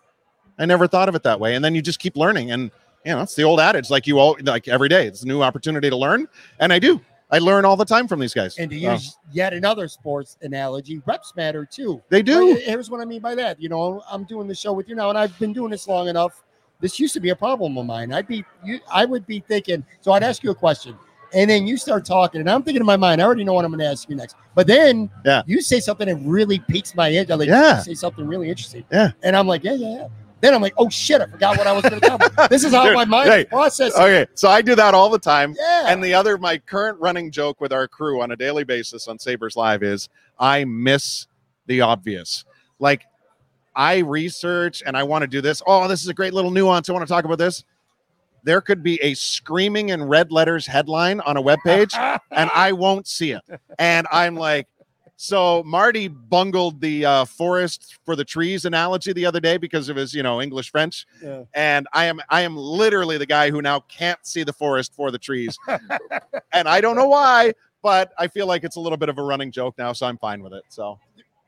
I never thought of it that way. And then you just keep learning. And you know, it's the old adage, like you all like every day, it's a new opportunity to learn. And I do. I learn all the time from these guys. And to Uh, use yet another sports analogy, reps matter too. they do. Right, Here's what I mean by that. You know, I'm doing the show with you now, and I've been doing this long enough. This used to be a problem of mine. I'd be, you, I would be thinking. So I'd ask you a question, and then you start talking, and I'm thinking in my mind, I already know what I'm going to ask you next. But then, Yeah. you say something that really piques my interest. Like, Yeah. say something really interesting. Yeah. and I'm like, yeah, yeah, yeah. Then I'm like, oh shit, I forgot what I was going to cover. this is how Dude, my mind hey, is processing. Okay, so I do that all the time. Yeah, And the other, my current running joke with our crew on a daily basis on Sabres Live is I miss the obvious. Like, I research and I want to do this. Oh, this is a great little nuance. I want to talk about this. There could be a screaming in red letters headline on a web page, and I won't see it. And I'm like, so Marty bungled the uh, forest for the trees analogy the other day because of his, you know, English French. Yeah. And I am I am literally the guy who now can't see the forest for the trees. and I don't know why, but I feel like it's a little bit of a running joke now, so I'm fine with it. So,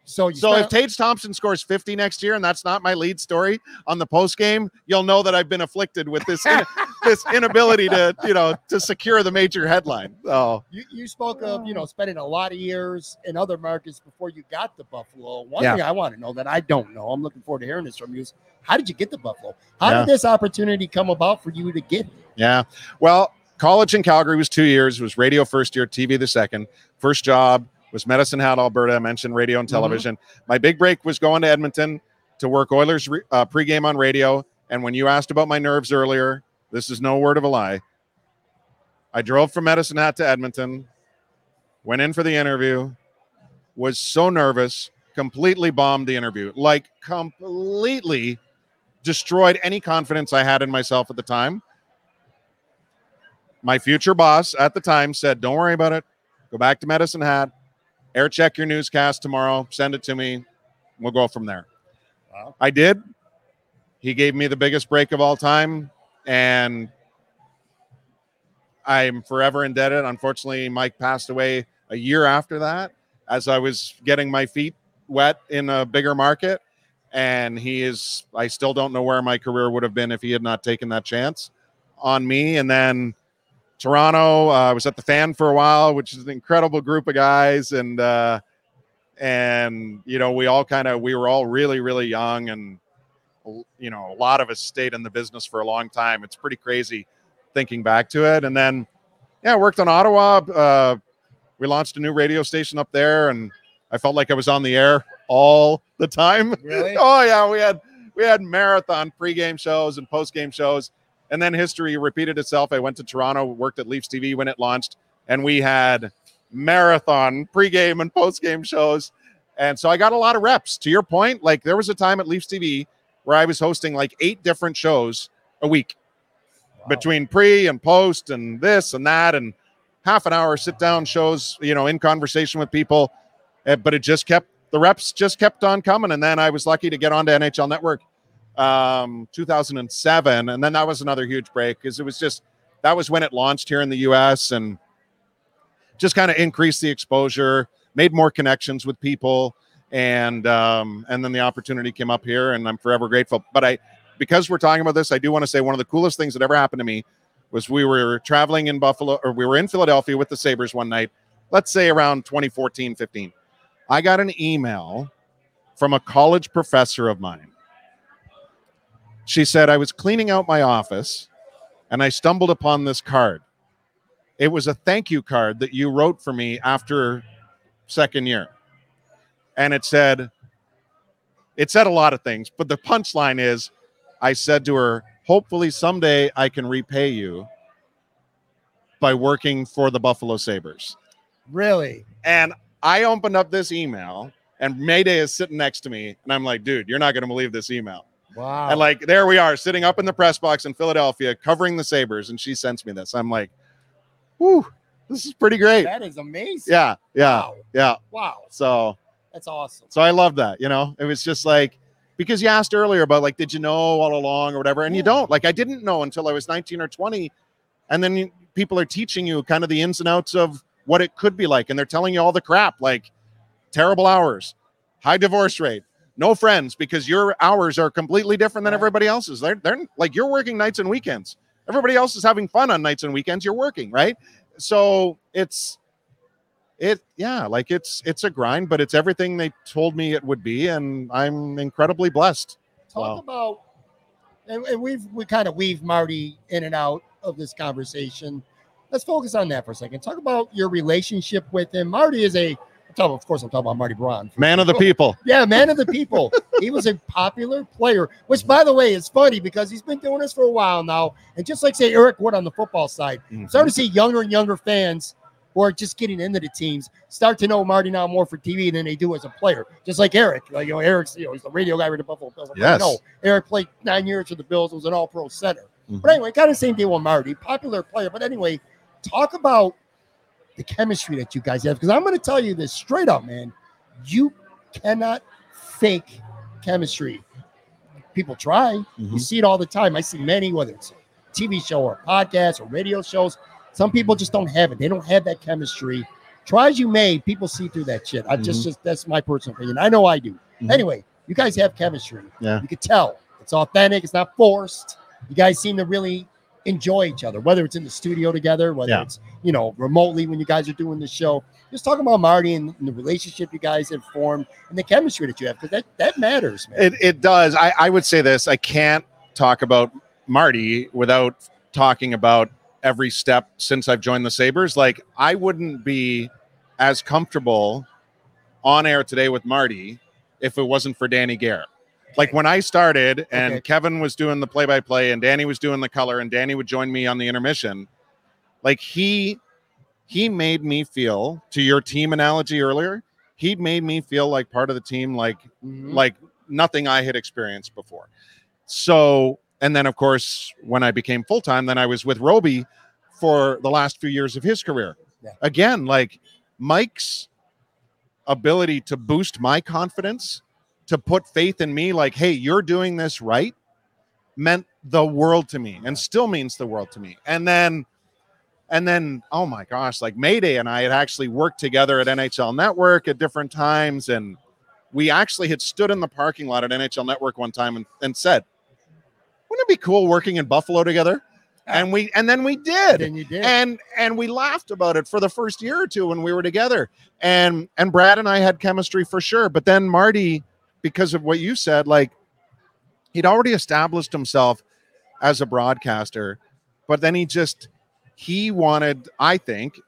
So you so if Tage Thompson scores 50 next year, and that's not my lead story on the post game, you'll know that I've been afflicted with this this inability to you know to secure the major headline. So You, you spoke of you know spending a lot of years in other markets before you got to Buffalo. One Yeah. thing I want to know that I don't know, I'm looking forward to hearing this from you. Is how did you get to Buffalo? How Yeah. did this opportunity come about for you to get? here? Yeah. Well, college in Calgary was two years, was radio first year, TV the second. First job was Medicine Hat, Alberta. I mentioned radio and television. My big break was going to Edmonton to work Oilers re- uh, pregame on radio. And when you asked about my nerves earlier, this is no word of a lie. I drove from Medicine Hat to Edmonton, went in for the interview, was so nervous, completely bombed the interview, like completely destroyed any confidence I had in myself at the time my future boss at the time said, Don't worry about it. Go back to Medicine Hat, air check your newscast tomorrow, send it to me. We'll go from there. Wow. I did. He gave me the biggest break of all time. And I'm forever indebted. Unfortunately, Mike passed away a year after that as I was getting my feet wet in a bigger market. And he is, I still don't know where my career would have been if he had not taken that chance on me. And then Toronto, uh, I was at the fan for a while, which is an incredible group of guys. And, uh, and, you know, we all kind of, we were all really, really young and, you know, a lot of us stayed in the business for a long time. It's pretty crazy thinking back to it. And then, yeah, I worked on Ottawa. Uh, we launched a new radio station up there, and I felt like I was on the air all the time. Really? oh yeah, we had we had marathon pregame shows and postgame shows, and then history repeated itself. I went to Toronto, worked at Leafs TV when it launched, and we had marathon pregame and postgame shows. And so I got a lot of reps. To your point, like there was a time at Leafs TV where I was hosting like eight different shows a week between pre and post and this and that and half an hour sit down shows, you know, in conversation with people. Uh, But it just kept the reps just kept on coming. And then I was lucky to get onto NHL Network um 2007 and then that was another huge break because it was just that was when it launched here in the US and just kind of increased the exposure made more connections with people and um and then the opportunity came up here and I'm forever grateful but I because we're talking about this I do want to say one of the coolest things that ever happened to me was we were traveling in Buffalo or we were in Philadelphia with the Sabres one night let's say around 2014 15 I got an email from a college professor of mine she said, I was cleaning out my office and I stumbled upon this card. It was a thank you card that you wrote for me after second year. And it said, it said a lot of things, but the punchline is I said to her, hopefully someday I can repay you by working for the Buffalo Sabres. Really? And I opened up this email and Mayday is sitting next to me. And I'm like, dude, you're not going to believe this email. Wow. And like there we are sitting up in the press box in Philadelphia covering the Sabres. And she sends me this. I'm like, whoo, this is pretty great. that is amazing. Yeah, yeah, Wow. yeah. Wow. So That's awesome. so I love that. You know, it was just like because you asked earlier about like, did you know all along or whatever? And you don't. Like I didn't know until I was 19 or 20. And then you, people are teaching you kind of the ins and outs of what it could be like. And they're telling you all the crap, like terrible hours, high divorce rate, no friends, because your hours are completely different than Right. everybody else's. They're they're like you're working nights and weekends. Everybody else is having fun on nights and weekends. You're working, right? So it's it yeah like it's it's a grind but it's everything they told me it would be and i'm incredibly blessed Talk about, and, and we've we kind of weave Marty in and out of this conversation. Let's focus on that for a second. Talk about your relationship with him. Marty is a, talking, of course, I'm talking about Marty Biron. man of the people Yeah, man of the people. he was a popular player, which, by the way, is funny because he's been doing this for a while now. And just like say Eric Wood on the football side, mm-hmm. starting to see younger and younger fans are just getting into the teams start to know Marty now more for TV than they do as a player. Just like Eric, like you know, Eric's you know he's the radio guy with the Buffalo Bills. Yes. no, Eric played nine years for the Bills, it was an All-Pro center. Mhm. But anyway, kind of same deal with Marty, popular player. But anyway, talk about the chemistry that you guys have because I'm going to tell you this straight up, man. You cannot fake chemistry. People try. You Mhm. see it all the time. I see many, whether it's a TV show or podcast or radio shows. Some people just don't have it. They don't have that chemistry. try as you may, people see through that shit. I just, just that's my personal opinion. I know I do. Mhm. Anyway, you guys have chemistry. Yeah. You could tell it's authentic. It's not forced. You guys seem to really enjoy each other, whether it's in the studio together, whether Yeah. it's you know remotely when you guys are doing the show. Just talking about Marty and, and the relationship you guys have formed and the chemistry that you have because that that matters, man. It, it does. I, I would say this. I can't talk about Marty without talking about every step since I've joined the Sabres. Like, I wouldn't be as comfortable on air today with Marty if it wasn't for Danny Gare. Like when I started and Okay. Kevin was doing the play by play and Danny was doing the color and Danny would join me on the intermission, like he he made me feel to your team analogy earlier, he made me feel like part of the team like Mhm. like nothing I had experienced before. So, and then of course, when I became full time, then I was with Roby for the last few years of his career. Yeah. Again, like Mike's ability to boost my confidence, to put faith in me, like, hey, you're doing this right, meant the world to me and still means the world to me. And then, and then, oh my gosh, like Mayday and I had actually worked together at NHL Network at different times. And we actually had stood in the parking lot at NHL Network one time and, and said, wouldn't it be cool working in Buffalo together? And we and then we did. then you did. And and we laughed about it for the first year or two when we were together. And and Brad and I had chemistry for sure. But then Marty, because of what you said, like he'd already established himself as a broadcaster, but then he just he wanted, I think,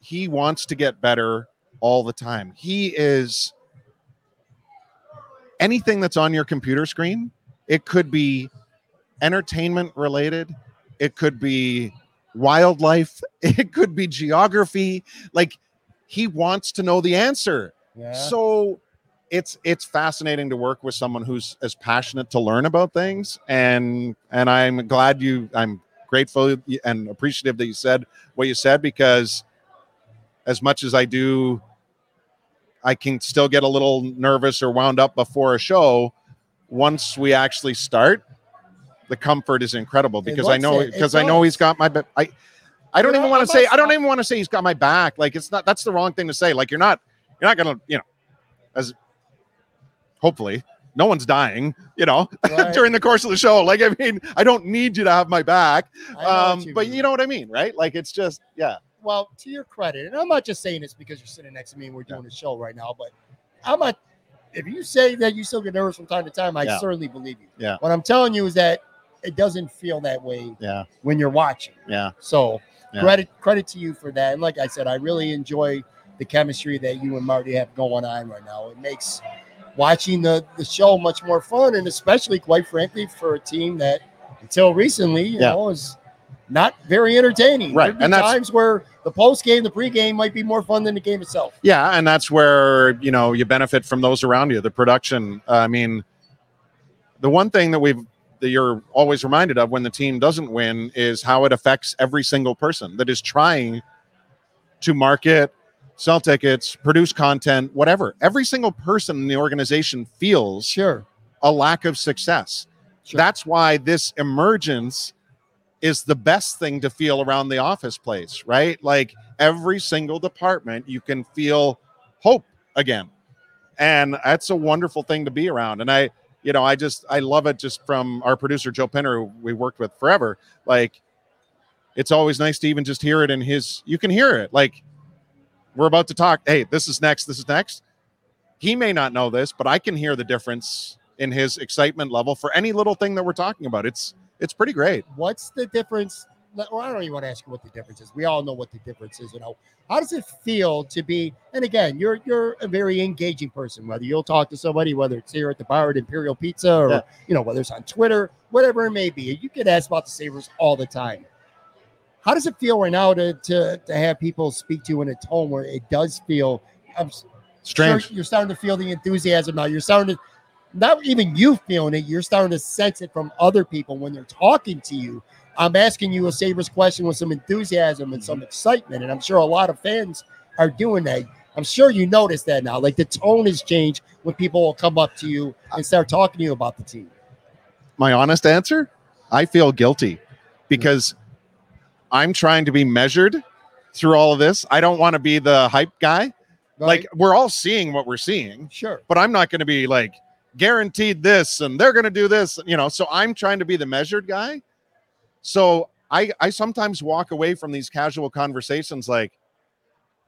he wants to get better all the time. He is anything that's on your computer screen, it could be entertainment related, it could be wildlife, it could be geography. Like he wants to know the answer. yeah. So it's it's fascinating to work with someone who's as passionate to learn about things and and I'm glad you I'm grateful and appreciative that you said what you said because as much as I do I can still get a little nervous or wound up before a show once we actually start the comfort is incredible because I know because I know he's got my I I don't You even want to say I don't even want to say he's got my back like it's not that's the wrong thing to say like you're not you're not gonna you know as hopefully no one's dying you know Right. during the course of the show like i mean i don't need you to have my back I know what um but mean. you know what i mean right like it's just yeah well, to your credit, and I'm not just saying this because you're sitting next to me and we're doing a show right now, but I'm not. If you say that you still get nervous from time to time, I Yeah. certainly believe you. Yeah. What I'm telling you is that it doesn't feel that way yeah when you're watching. yeah So Yeah. credit credit to you for that. And like I said, I really enjoy the chemistry that you and Marty have going on right now. It makes watching the the show much more fun, and especially, quite frankly, for a team that until recently, you Yeah. know, is not very entertaining. Right, and that's- times where the post game, the pre game might be more fun than the game itself. yeah and that's where you know you benefit from those around you the production uh, i mean the one thing that we've that you're always reminded of when the team doesn't win is how it affects every single person that is trying to market sell tickets produce content whatever every single person in the organization feels Sure. a lack of success. Sure. That's why this emergence is the best thing to feel around the office place, right? Like every single department, you can feel hope again. And that's a wonderful thing to be around. And I, you know, I just, I love it just from our producer, Joe Penner, who we worked with forever. Like, it's always nice to even just hear it in his, you can hear it. Like, we're about to talk. Hey, this is next. This is next. He may not know this, but I can hear the difference in his excitement level for any little thing that we're talking about. It's it's pretty great. What's the difference? Well, I don't even want to ask you what the difference is. We all know what the difference is. You know, how does it feel to be? And again, you're you're a very engaging person. Whether you'll talk to somebody, whether it's here at the bar at Imperial Pizza, or Yeah. you know, whether it's on Twitter, whatever it may be, you get asked about the Sabres all the time. How does it feel right now to to to have people speak to you in a tone where it does feel? I'm Strange. Sure, you're starting to feel the enthusiasm now. You're starting to, not even you feeling it, you're starting to sense it from other people when they're talking to you. I'm asking you a Sabres question with some enthusiasm and some mm-hmm. excitement. And I'm sure a lot of fans are doing that. I'm sure you notice that now. Like the tone has changed when people will come up to you and start talking to you about the team. My honest answer, I feel guilty because mm-hmm. I'm trying to be measured through all of this. I don't want to be the hype guy. Right? Like we're all seeing what we're seeing, sure. but I'm not going to be like guaranteed this and they're going to do this, you know. So I'm trying to be the measured guy. So I I sometimes walk away from these casual conversations like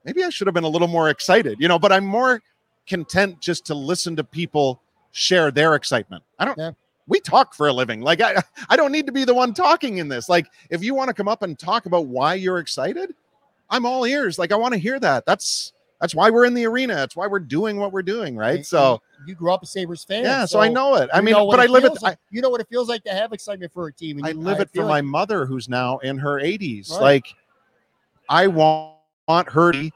maybe I should have been a little more excited, you know, but I'm more content just to listen to people share their excitement. I don't Yeah. we talk for a living. Like I I don't need to be the one talking in this. Like if you want to come up and talk about why you're excited, I'm all ears. Like I want to hear that. That's that's why we're in the arena. That's why we're doing what we're doing, right? And- So and you grew up a Sabres fan. yeah, so, I know it. I mean, but I live it. like- you know what it feels like to have excitement for a team. and I, I you- live it for feel my mother, who's now in her 80s. Right. Like, I want, want her to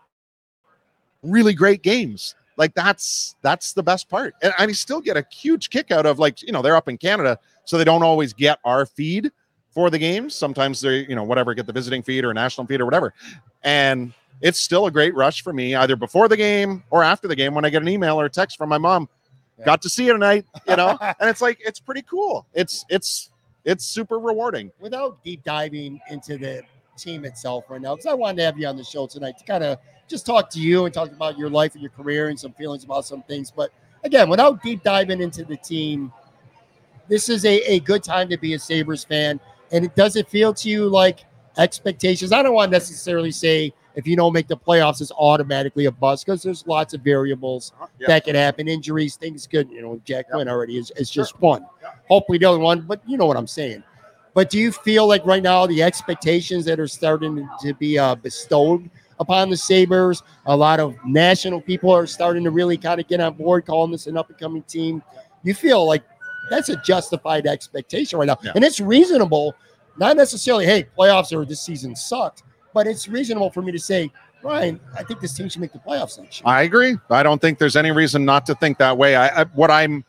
really great games. Like that's that's the best part, and I still get a huge kick out of like you know they're up in Canada, so they don't always get our feed for the games. Sometimes they you know whatever get the visiting feed or national feed or whatever, and it's still a great rush for me either before the game or after the game when I get an email or a text from my mom. Yeah. Got to see you tonight, you know, and it's like it's pretty cool. It's it's it's super rewarding. without deep diving into the team itself right now, because I wanted to have you on the show tonight to kind of just talk to you and talk about your life and your career and some feelings about some things. But again, without deep diving into the team, this is a, a good time to be a Sabres fan. And it does it feel to you like expectations? I don't want to necessarily say if you don't make the playoffs, it's automatically a bust because there's lots of variables Yeah. that can happen. Injuries, things could, you know, Jack Yeah. Quinn already is, is Sure. just one. Yeah. Hopefully the other one, but you know what I'm saying. But do you feel like right now the expectations that are starting to be uh, bestowed upon the Sabres, a lot of national people are starting to really kind of get on board, calling this an up and coming team. You feel like that's a justified expectation right now, Yeah. and it's reasonable. Not necessarily, hey, playoffs or this season sucked, but it's reasonable for me to say, Ryan, I think this team should make the playoffs next year. I agree. I don't think there's any reason not to think that way. I, I what I'm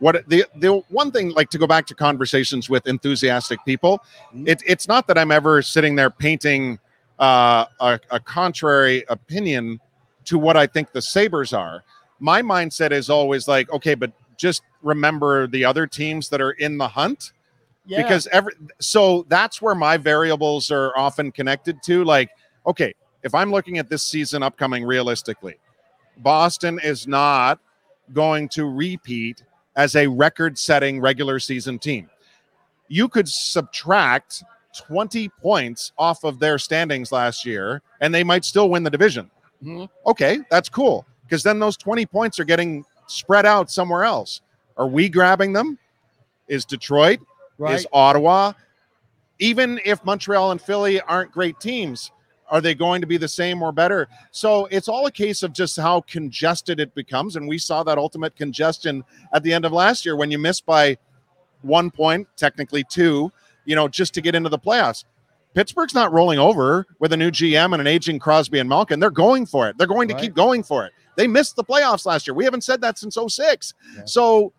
what the the one thing like to go back to conversations with enthusiastic people. Mhm. It, it's not that I'm ever sitting there painting uh, a, a contrary opinion to what I think the Sabres are. My mindset is always like, okay, but just remember the other teams that are in the hunt Yeah, because every so that's where my variables are often connected to like okay if i'm looking at this season upcoming realistically boston is not going to repeat as a record setting regular season team. You could subtract 20 points off of their standings last year and they might still win the division. Mhm. okay that's cool because then those 20 points are getting spread out somewhere else. Are we grabbing them? Is detroit right. is Ottawa. Even if Montreal and Philly aren't great teams, are they going to be the same or better? So it's all a case of just how congested it becomes. And we saw that ultimate congestion at the end of last year when you miss by one point, technically two, you know, just to get into the playoffs. Pittsburgh's not rolling over with a new GM and an aging Crosby and Malkin. They're going for it. They're going to Right. keep going for it. They missed the playoffs last year. We haven't said that since 06. Yeah. So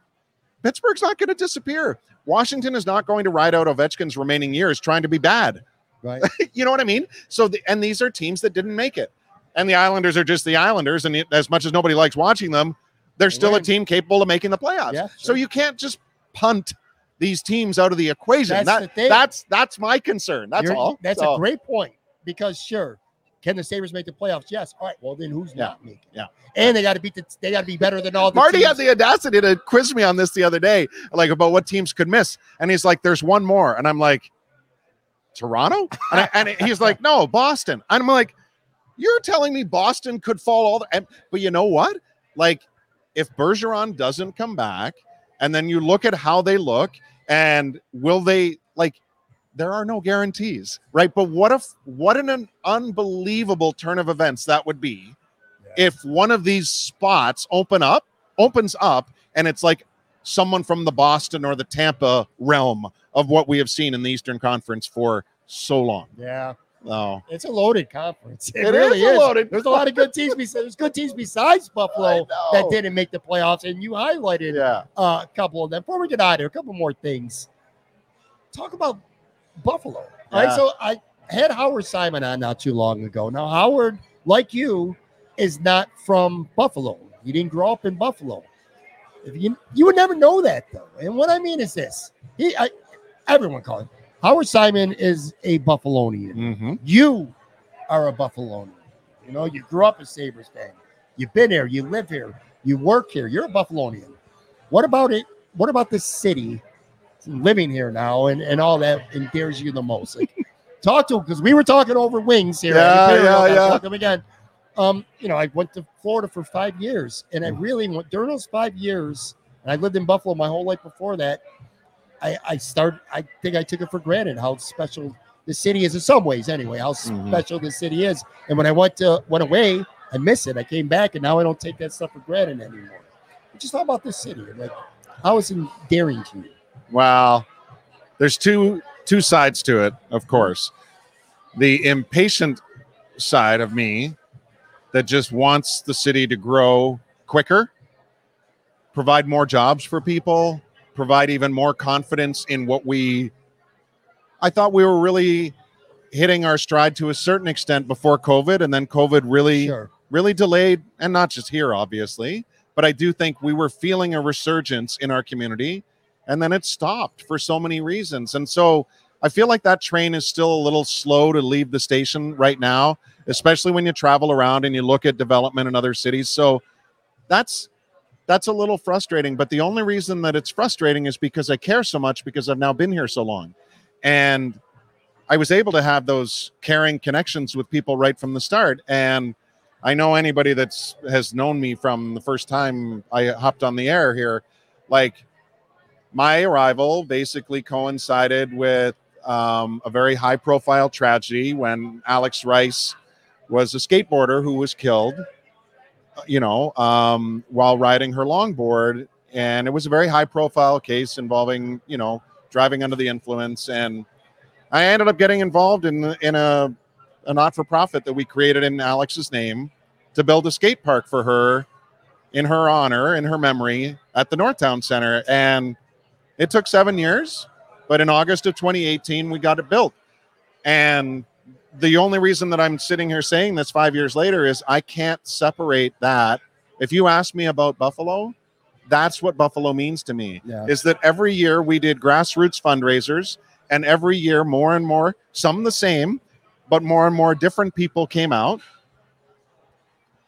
Pittsburgh's not going to disappear. Washington is not going to ride out Ovechkin's remaining years trying to be bad. right. you know what I mean? So, the, and these are teams that didn't make it. And the Islanders are just the Islanders. And as much as nobody likes watching them, they're still a team capable of making the playoffs. Yeah, So you can't just punt these teams out of the equation. That's That- the thing. That's that's my concern. That's You're- all. That's So- a great point because sure, can the Sabres make the playoffs? Yes. All right. Well, then who's Yeah. not making? Yeah. And they got to beat the. They got to be better than all the. Marty teams. had the audacity to quiz me on this the other day, like about what teams could miss. And he's like, there's one more. And I'm like, Toronto? And, I, and he's like, no, Boston. And I'm like, you're telling me Boston could fall all the. And, but you know what? Like, if Bergeron doesn't come back, and then you look at how they look, and will they, like, there are no guarantees, right? But what if, what an, an unbelievable turn of events that would be if one of these spots open up, opens up, and it's like someone from the Boston or the Tampa realm of what we have seen in the Eastern Conference for so long. Yeah, Oh, it's a loaded conference. It, It really is a is. loaded There's a lot of good teams. Besides, there's good teams besides Buffalo that didn't make the playoffs, and you highlighted yeah. uh, a couple of them. Before we get out of here, a couple more things. Talk about Buffalo. All right. Yeah. So I had Howard Simon on not too long ago. Now, Howard, like you, is not from Buffalo. He didn't grow up in Buffalo. If you you would never know that though. And what I mean is this. He I, everyone call him. Howard Simon is a Buffalonian. Mm-hmm. You are a Buffalonian. You know, you grew up a Sabres fan. You've been here, you live here, you work here, you're a Buffalonian. What about it? What about the city living here now and, and all that endears you the most? Like, talk to him because we were talking over wings here. Yeah, yeah, yeah. talk to him again. Um, you know, I went to Florida for five years, and I really went during those five years, and I lived in Buffalo my whole life before that. I, I started. I think I took it for granted how special the city is in some ways. Anyway, how Mhm. special the city is. And when I went to went away, I miss it. I came back, and now I don't take that stuff for granted anymore. Just talk about this city. Like, how is it endearing to you? Well, there's two two sides to it, of course. The impatient side of me that just wants the city to grow quicker, provide more jobs for people, provide even more confidence in what we I thought we were really hitting our stride to a certain extent before COVID and then COVID really Sure. really delayed, and not just here, obviously, but I do think we were feeling a resurgence in our community, and then it stopped for so many reasons. And so I feel like that train is still a little slow to leave the station right now, especially when you travel around and you look at development in other cities. So that's that's a little frustrating. But the only reason that it's frustrating is because I care so much because I've now been here so long. And I was able to have those caring connections with people right from the start. And I know anybody that's has known me from the first time I hopped on the air here, like my arrival basically coincided with um, a very high profile tragedy when Alex Rice was a skateboarder who was killed, you know, um, while riding her longboard. And it was a very high profile case involving, you know, driving under the influence. And I ended up getting involved in, in a, a not for profit that we created in Alex's name to build a skate park for her in her honor, in her memory at the Northtown Center. And it took seven years, but in August of 2018, we got it built. And the only reason that I'm sitting here saying this five years later is I can't separate that. If you ask me about Buffalo, that's what Buffalo means to me Yeah. is that every year we did grassroots fundraisers, and every year more and more, some the same, but more and more different people came out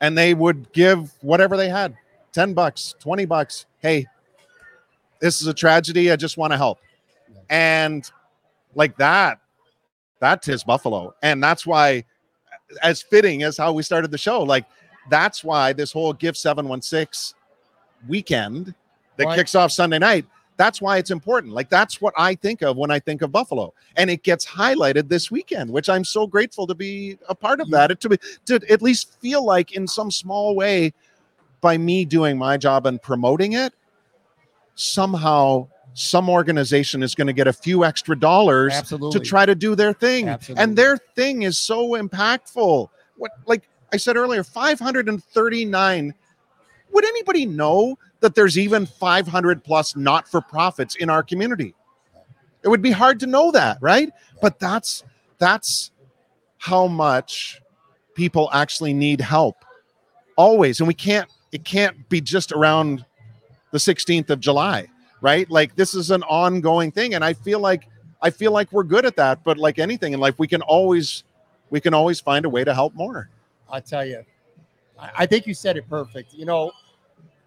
and they would give whatever they had 10 bucks, 20 bucks. Hey, this is a tragedy. I just want to help. And like that, that is Buffalo. And that's why, as fitting as how we started the show, like that's why this whole Gift 716 weekend that Right. kicks off Sunday night, that's why it's important. Like that's what I think of when I think of Buffalo. And it gets highlighted this weekend, which I'm so grateful to be a part of mm. that. It, to, be, to at least feel like in some small way by me doing my job and promoting it, somehow some organization is going to get a few extra dollars Absolutely. to try to do their thing. Absolutely. And their thing is so impactful. What like I said earlier, 539. Would anybody know that there's even 500 plus not-for-profits in our community? It would be hard to know that, right? But that's that's how much people actually need help. Always. And we can't it can't be just around the 16th of July, right? Like this is an ongoing thing and I feel like I feel like we're good at that, but like anything in life we can always we can always find a way to help more. I tell you, I think you said it perfect. You know,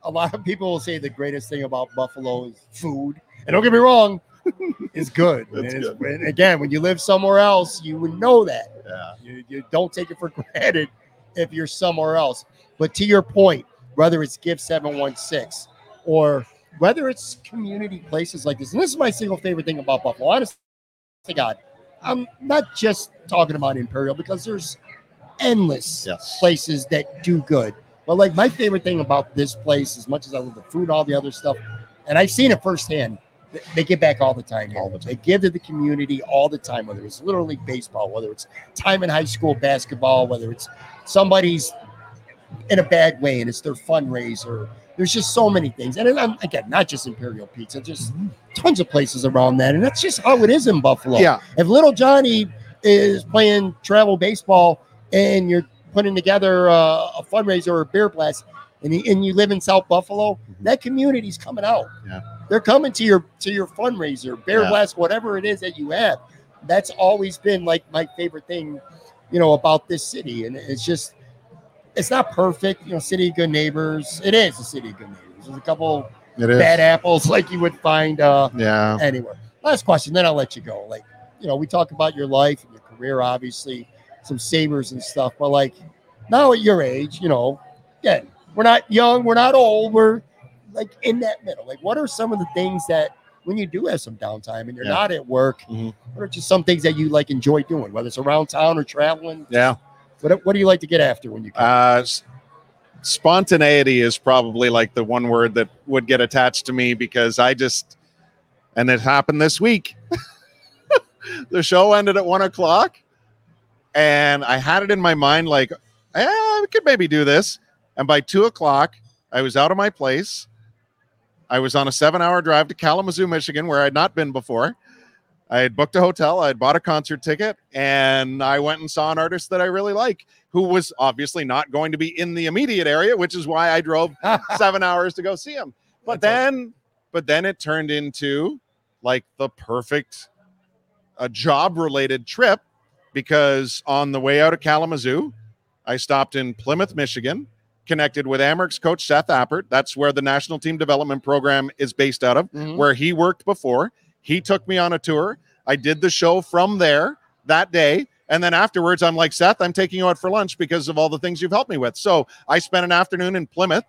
a lot of people will say the greatest thing about Buffalo is food. And don't get me wrong, it's good. And It's it's- and again, when you live somewhere else, you would know that. Yeah. You, you don't take it for granted if you're somewhere else. But to your point, whether it's Gift 716 or whether it's community places like this, and this is my single favorite thing about Buffalo, honest to God, I'm not just talking about Imperial because there's endless Yes. places that do good. But like my favorite thing about this place, as much as I love the food, all the other stuff, and I've seen it firsthand, they give back all the time. All the time. They give to the community all the time, whether it's Little League baseball, whether it's time in high school basketball, whether it's somebody's in a bad way and it's their fundraiser. There's just so many things. And then, again, not just Imperial Pizza, just tons of places around that. And that's just how it is in Buffalo. Yeah. If little Johnny is playing travel baseball and you're putting together uh, a fundraiser or a beer blast, and, you- and you live in South Buffalo, that community's coming out. Yeah. They're coming to your to your fundraiser, beer Yeah. blast, whatever it is that you have. That's always been like my favorite thing you know, about this city, and it's just it's not perfect. You know, city of good neighbors. It is a city of good neighbors. There's a couple bad apples like you would find uh, Yeah. anywhere. Last question, then I'll let you go. Like, you know, we talk about your life and your career, obviously, some sabres and stuff, but like now at your age, you know, again, we're not young, we're not old, we're like in that middle. Like, what are some of the things that when you do have some downtime and you're Yeah. not at work, Mhm. what are just some things that you like enjoy doing, whether it's around town or traveling? Yeah. What, what do you like to get after when you can? Uh, spontaneity is probably like the one word that would get attached to me because I just, and it happened this week. the show ended at one o'clock, and I had it in my mind like, eh, we could maybe do this. And by two o'clock, I was out of my place. I was on a seven-hour drive to Kalamazoo, Michigan, where I'd not been before. I had booked a hotel, I had bought a concert ticket, and I went and saw an artist that I really like who was obviously not going to be in the immediate area, which is why I drove seven hours to go see him. But That's then, but then it turned into like the perfect a job related trip because on the way out of Kalamazoo, I stopped in Plymouth, Michigan, connected with Amerks coach Seth Appert. That's where the national team development program is based out of, Mhm. where he worked before. He took me on a tour. I did the show from there that day. And then afterwards, I'm like, Seth, I'm taking you out for lunch because of all the things you've helped me with. So I spent an afternoon in Plymouth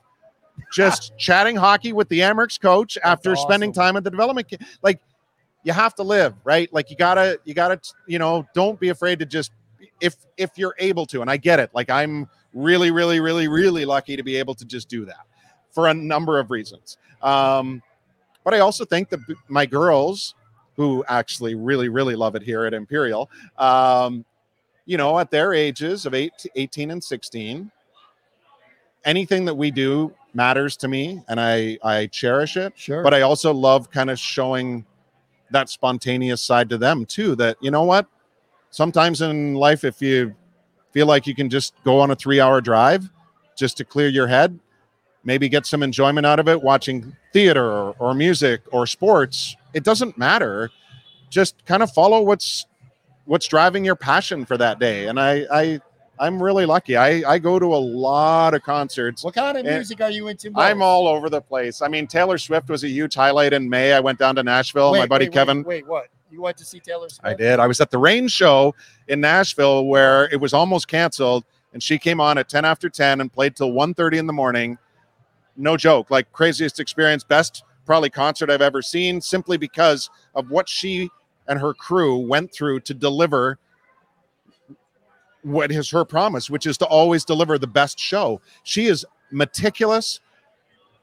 just chatting hockey with the Amerks coach after spending time at the development. ca- Like, you have to live, right? Like, you gotta, you gotta, you know, don't be afraid to just, if, if you're able to. And I get it. Like, I'm really, really, really, really lucky to be able to just do that for a number of reasons. Um, but I also think that my girls, who actually really, really love it here at Imperial, um, you know, at their ages of eight, 18 and 16, anything that we do matters to me and I, I cherish it. Sure. But I also love kind of showing that spontaneous side to them too. That, you know what? Sometimes in life, if you feel like you can just go on a three hour drive just to clear your head, maybe get some enjoyment out of it, watching theater or, or music or sports, it doesn't matter. Just kind of follow what's what's driving your passion for that day. And I I I'm really lucky. I, I go to a lot of concerts. what kind of music are you into? I'm all over the place. I mean, Taylor Swift was a huge highlight in May. I went down to Nashville. My buddy wait, wait, Kevin. Wait, what? You went to see Taylor Swift? I did. I was at the Rain show in Nashville where it was almost canceled, and she came on at 10 after 10 and played till 1.30 in the morning. No joke. Like craziest experience, best probably concert I've ever seen, simply because of what she and her crew went through to deliver what is her promise, which is to always deliver the best show. She is meticulous,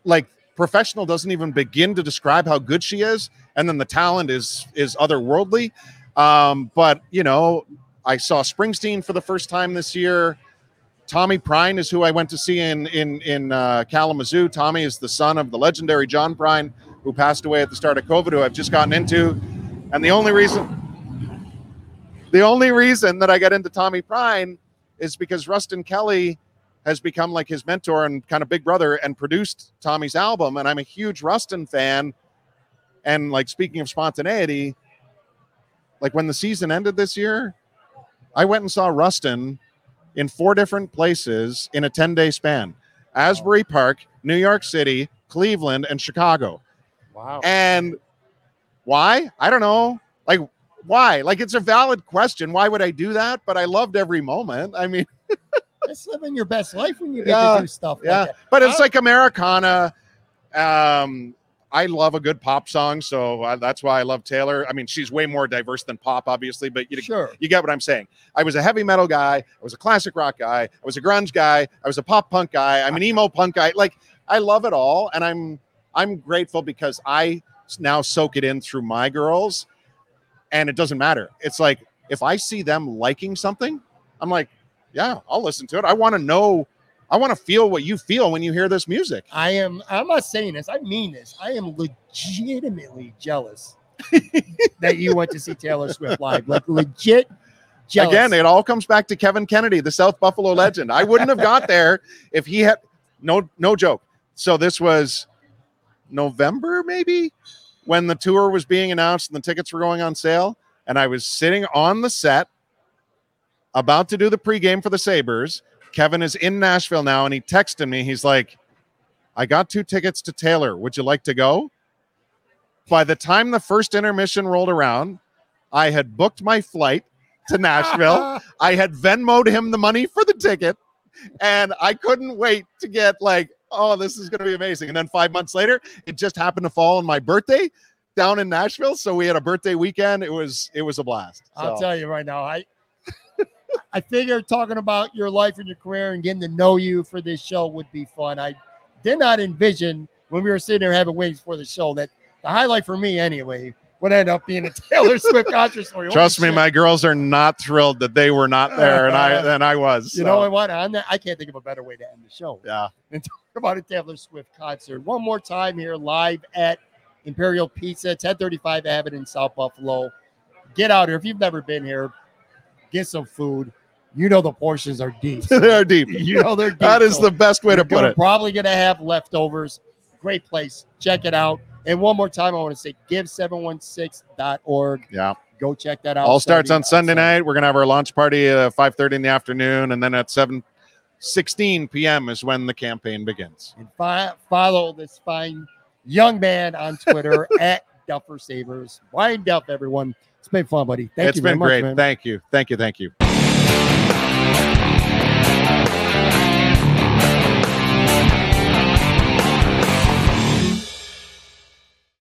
like professional doesn't even begin to describe how good she is, and then the talent is is otherworldly. Um, but you know, I saw Springsteen for the first time this year. Tommy Prine is who I went to see in in in uh, Kalamazoo. Tommy is the son of the legendary John Prine, who passed away at the start of COVID, who I've just gotten into. And the only reason, the only reason that I got into Tommy Prine is because Ruston Kelly has become like his mentor and kind of big brother and produced Tommy's album. And I'm a huge Ruston fan. And like speaking of spontaneity, like when the season ended this year, I went and saw Ruston in four different places in a 10 day span Asbury Park, New York City, Cleveland, and Chicago. Wow. And why? I don't know. Like, why? Like, it's a valid question. Why would I do that? But I loved every moment. I mean, It's living your best life when you get Yeah, to do stuff yeah. like but it's like Americana. Um, I love a good pop song, so uh, that's why I love Taylor. I mean, she's way more diverse than pop, obviously, but you, Sure. you get what I'm saying. I was a heavy metal guy. I was a classic rock guy. I was a grunge guy. I was a pop punk guy. I'm an emo punk guy. Like I love it all, and I'm I'm grateful because I now soak it in through my girls, and it doesn't matter. It's like if I see them liking something, I'm like, yeah, I'll listen to it. I want to know. I want to feel what you feel when you hear this music. I am. I'm not saying this. I mean this. I am legitimately jealous that you went to see Taylor Swift live. Like legit jealous. Again, it all comes back to Kevin Kennedy, the South Buffalo legend. I wouldn't have got there if he had no no joke. So this was November maybe when the tour was being announced and the tickets were going on sale and I was sitting on the set about to do the pregame for the Sabres. Kevin is in Nashville now, and he texted me. He's like, I got two tickets to Taylor. Would you like to go? By the time the first intermission rolled around, I had booked my flight to Nashville. I had Venmoed him the money for the ticket, and I couldn't wait to get like, oh, this is going to be amazing. And then five months later, it just happened to fall on my birthday down in Nashville, so we had a birthday weekend. It was it was a blast. I'll tell you right now, I I figured talking about your life and your career and getting to know you for this show would be fun. I did not envision when we were sitting there having wings for the show that the highlight for me anyway would end up being a Taylor Swift concert story. Holy Trust me, shit. my girls are not thrilled that they were not there, and I and I was. you so, know what? I'm not, I can't think of a better way to end the show. Yeah. And talk about a Taylor Swift concert. One more time here, live at Imperial Pizza, 1035 Abbott in South Buffalo. Get out here. If you've never been here, get some food. You know the portions are deep. They're deep. you know they're deep. That is so the best way to put it. Probably going to have leftovers. Great place. Check it out. And one more time, I want to say give716.org. Yeah. Go check that out. All starts on Sunday night. We're gonna have our launch party at uh, five thirty in the afternoon, and then at seven sixteen p.m. is when the campaign begins. And fi- follow this fine young man on Twitter at Duffer Sabres. Brian Duff, everyone. It's been fun, buddy. Thank it's you very been much, great. man. Thank you. Thank you. Thank you.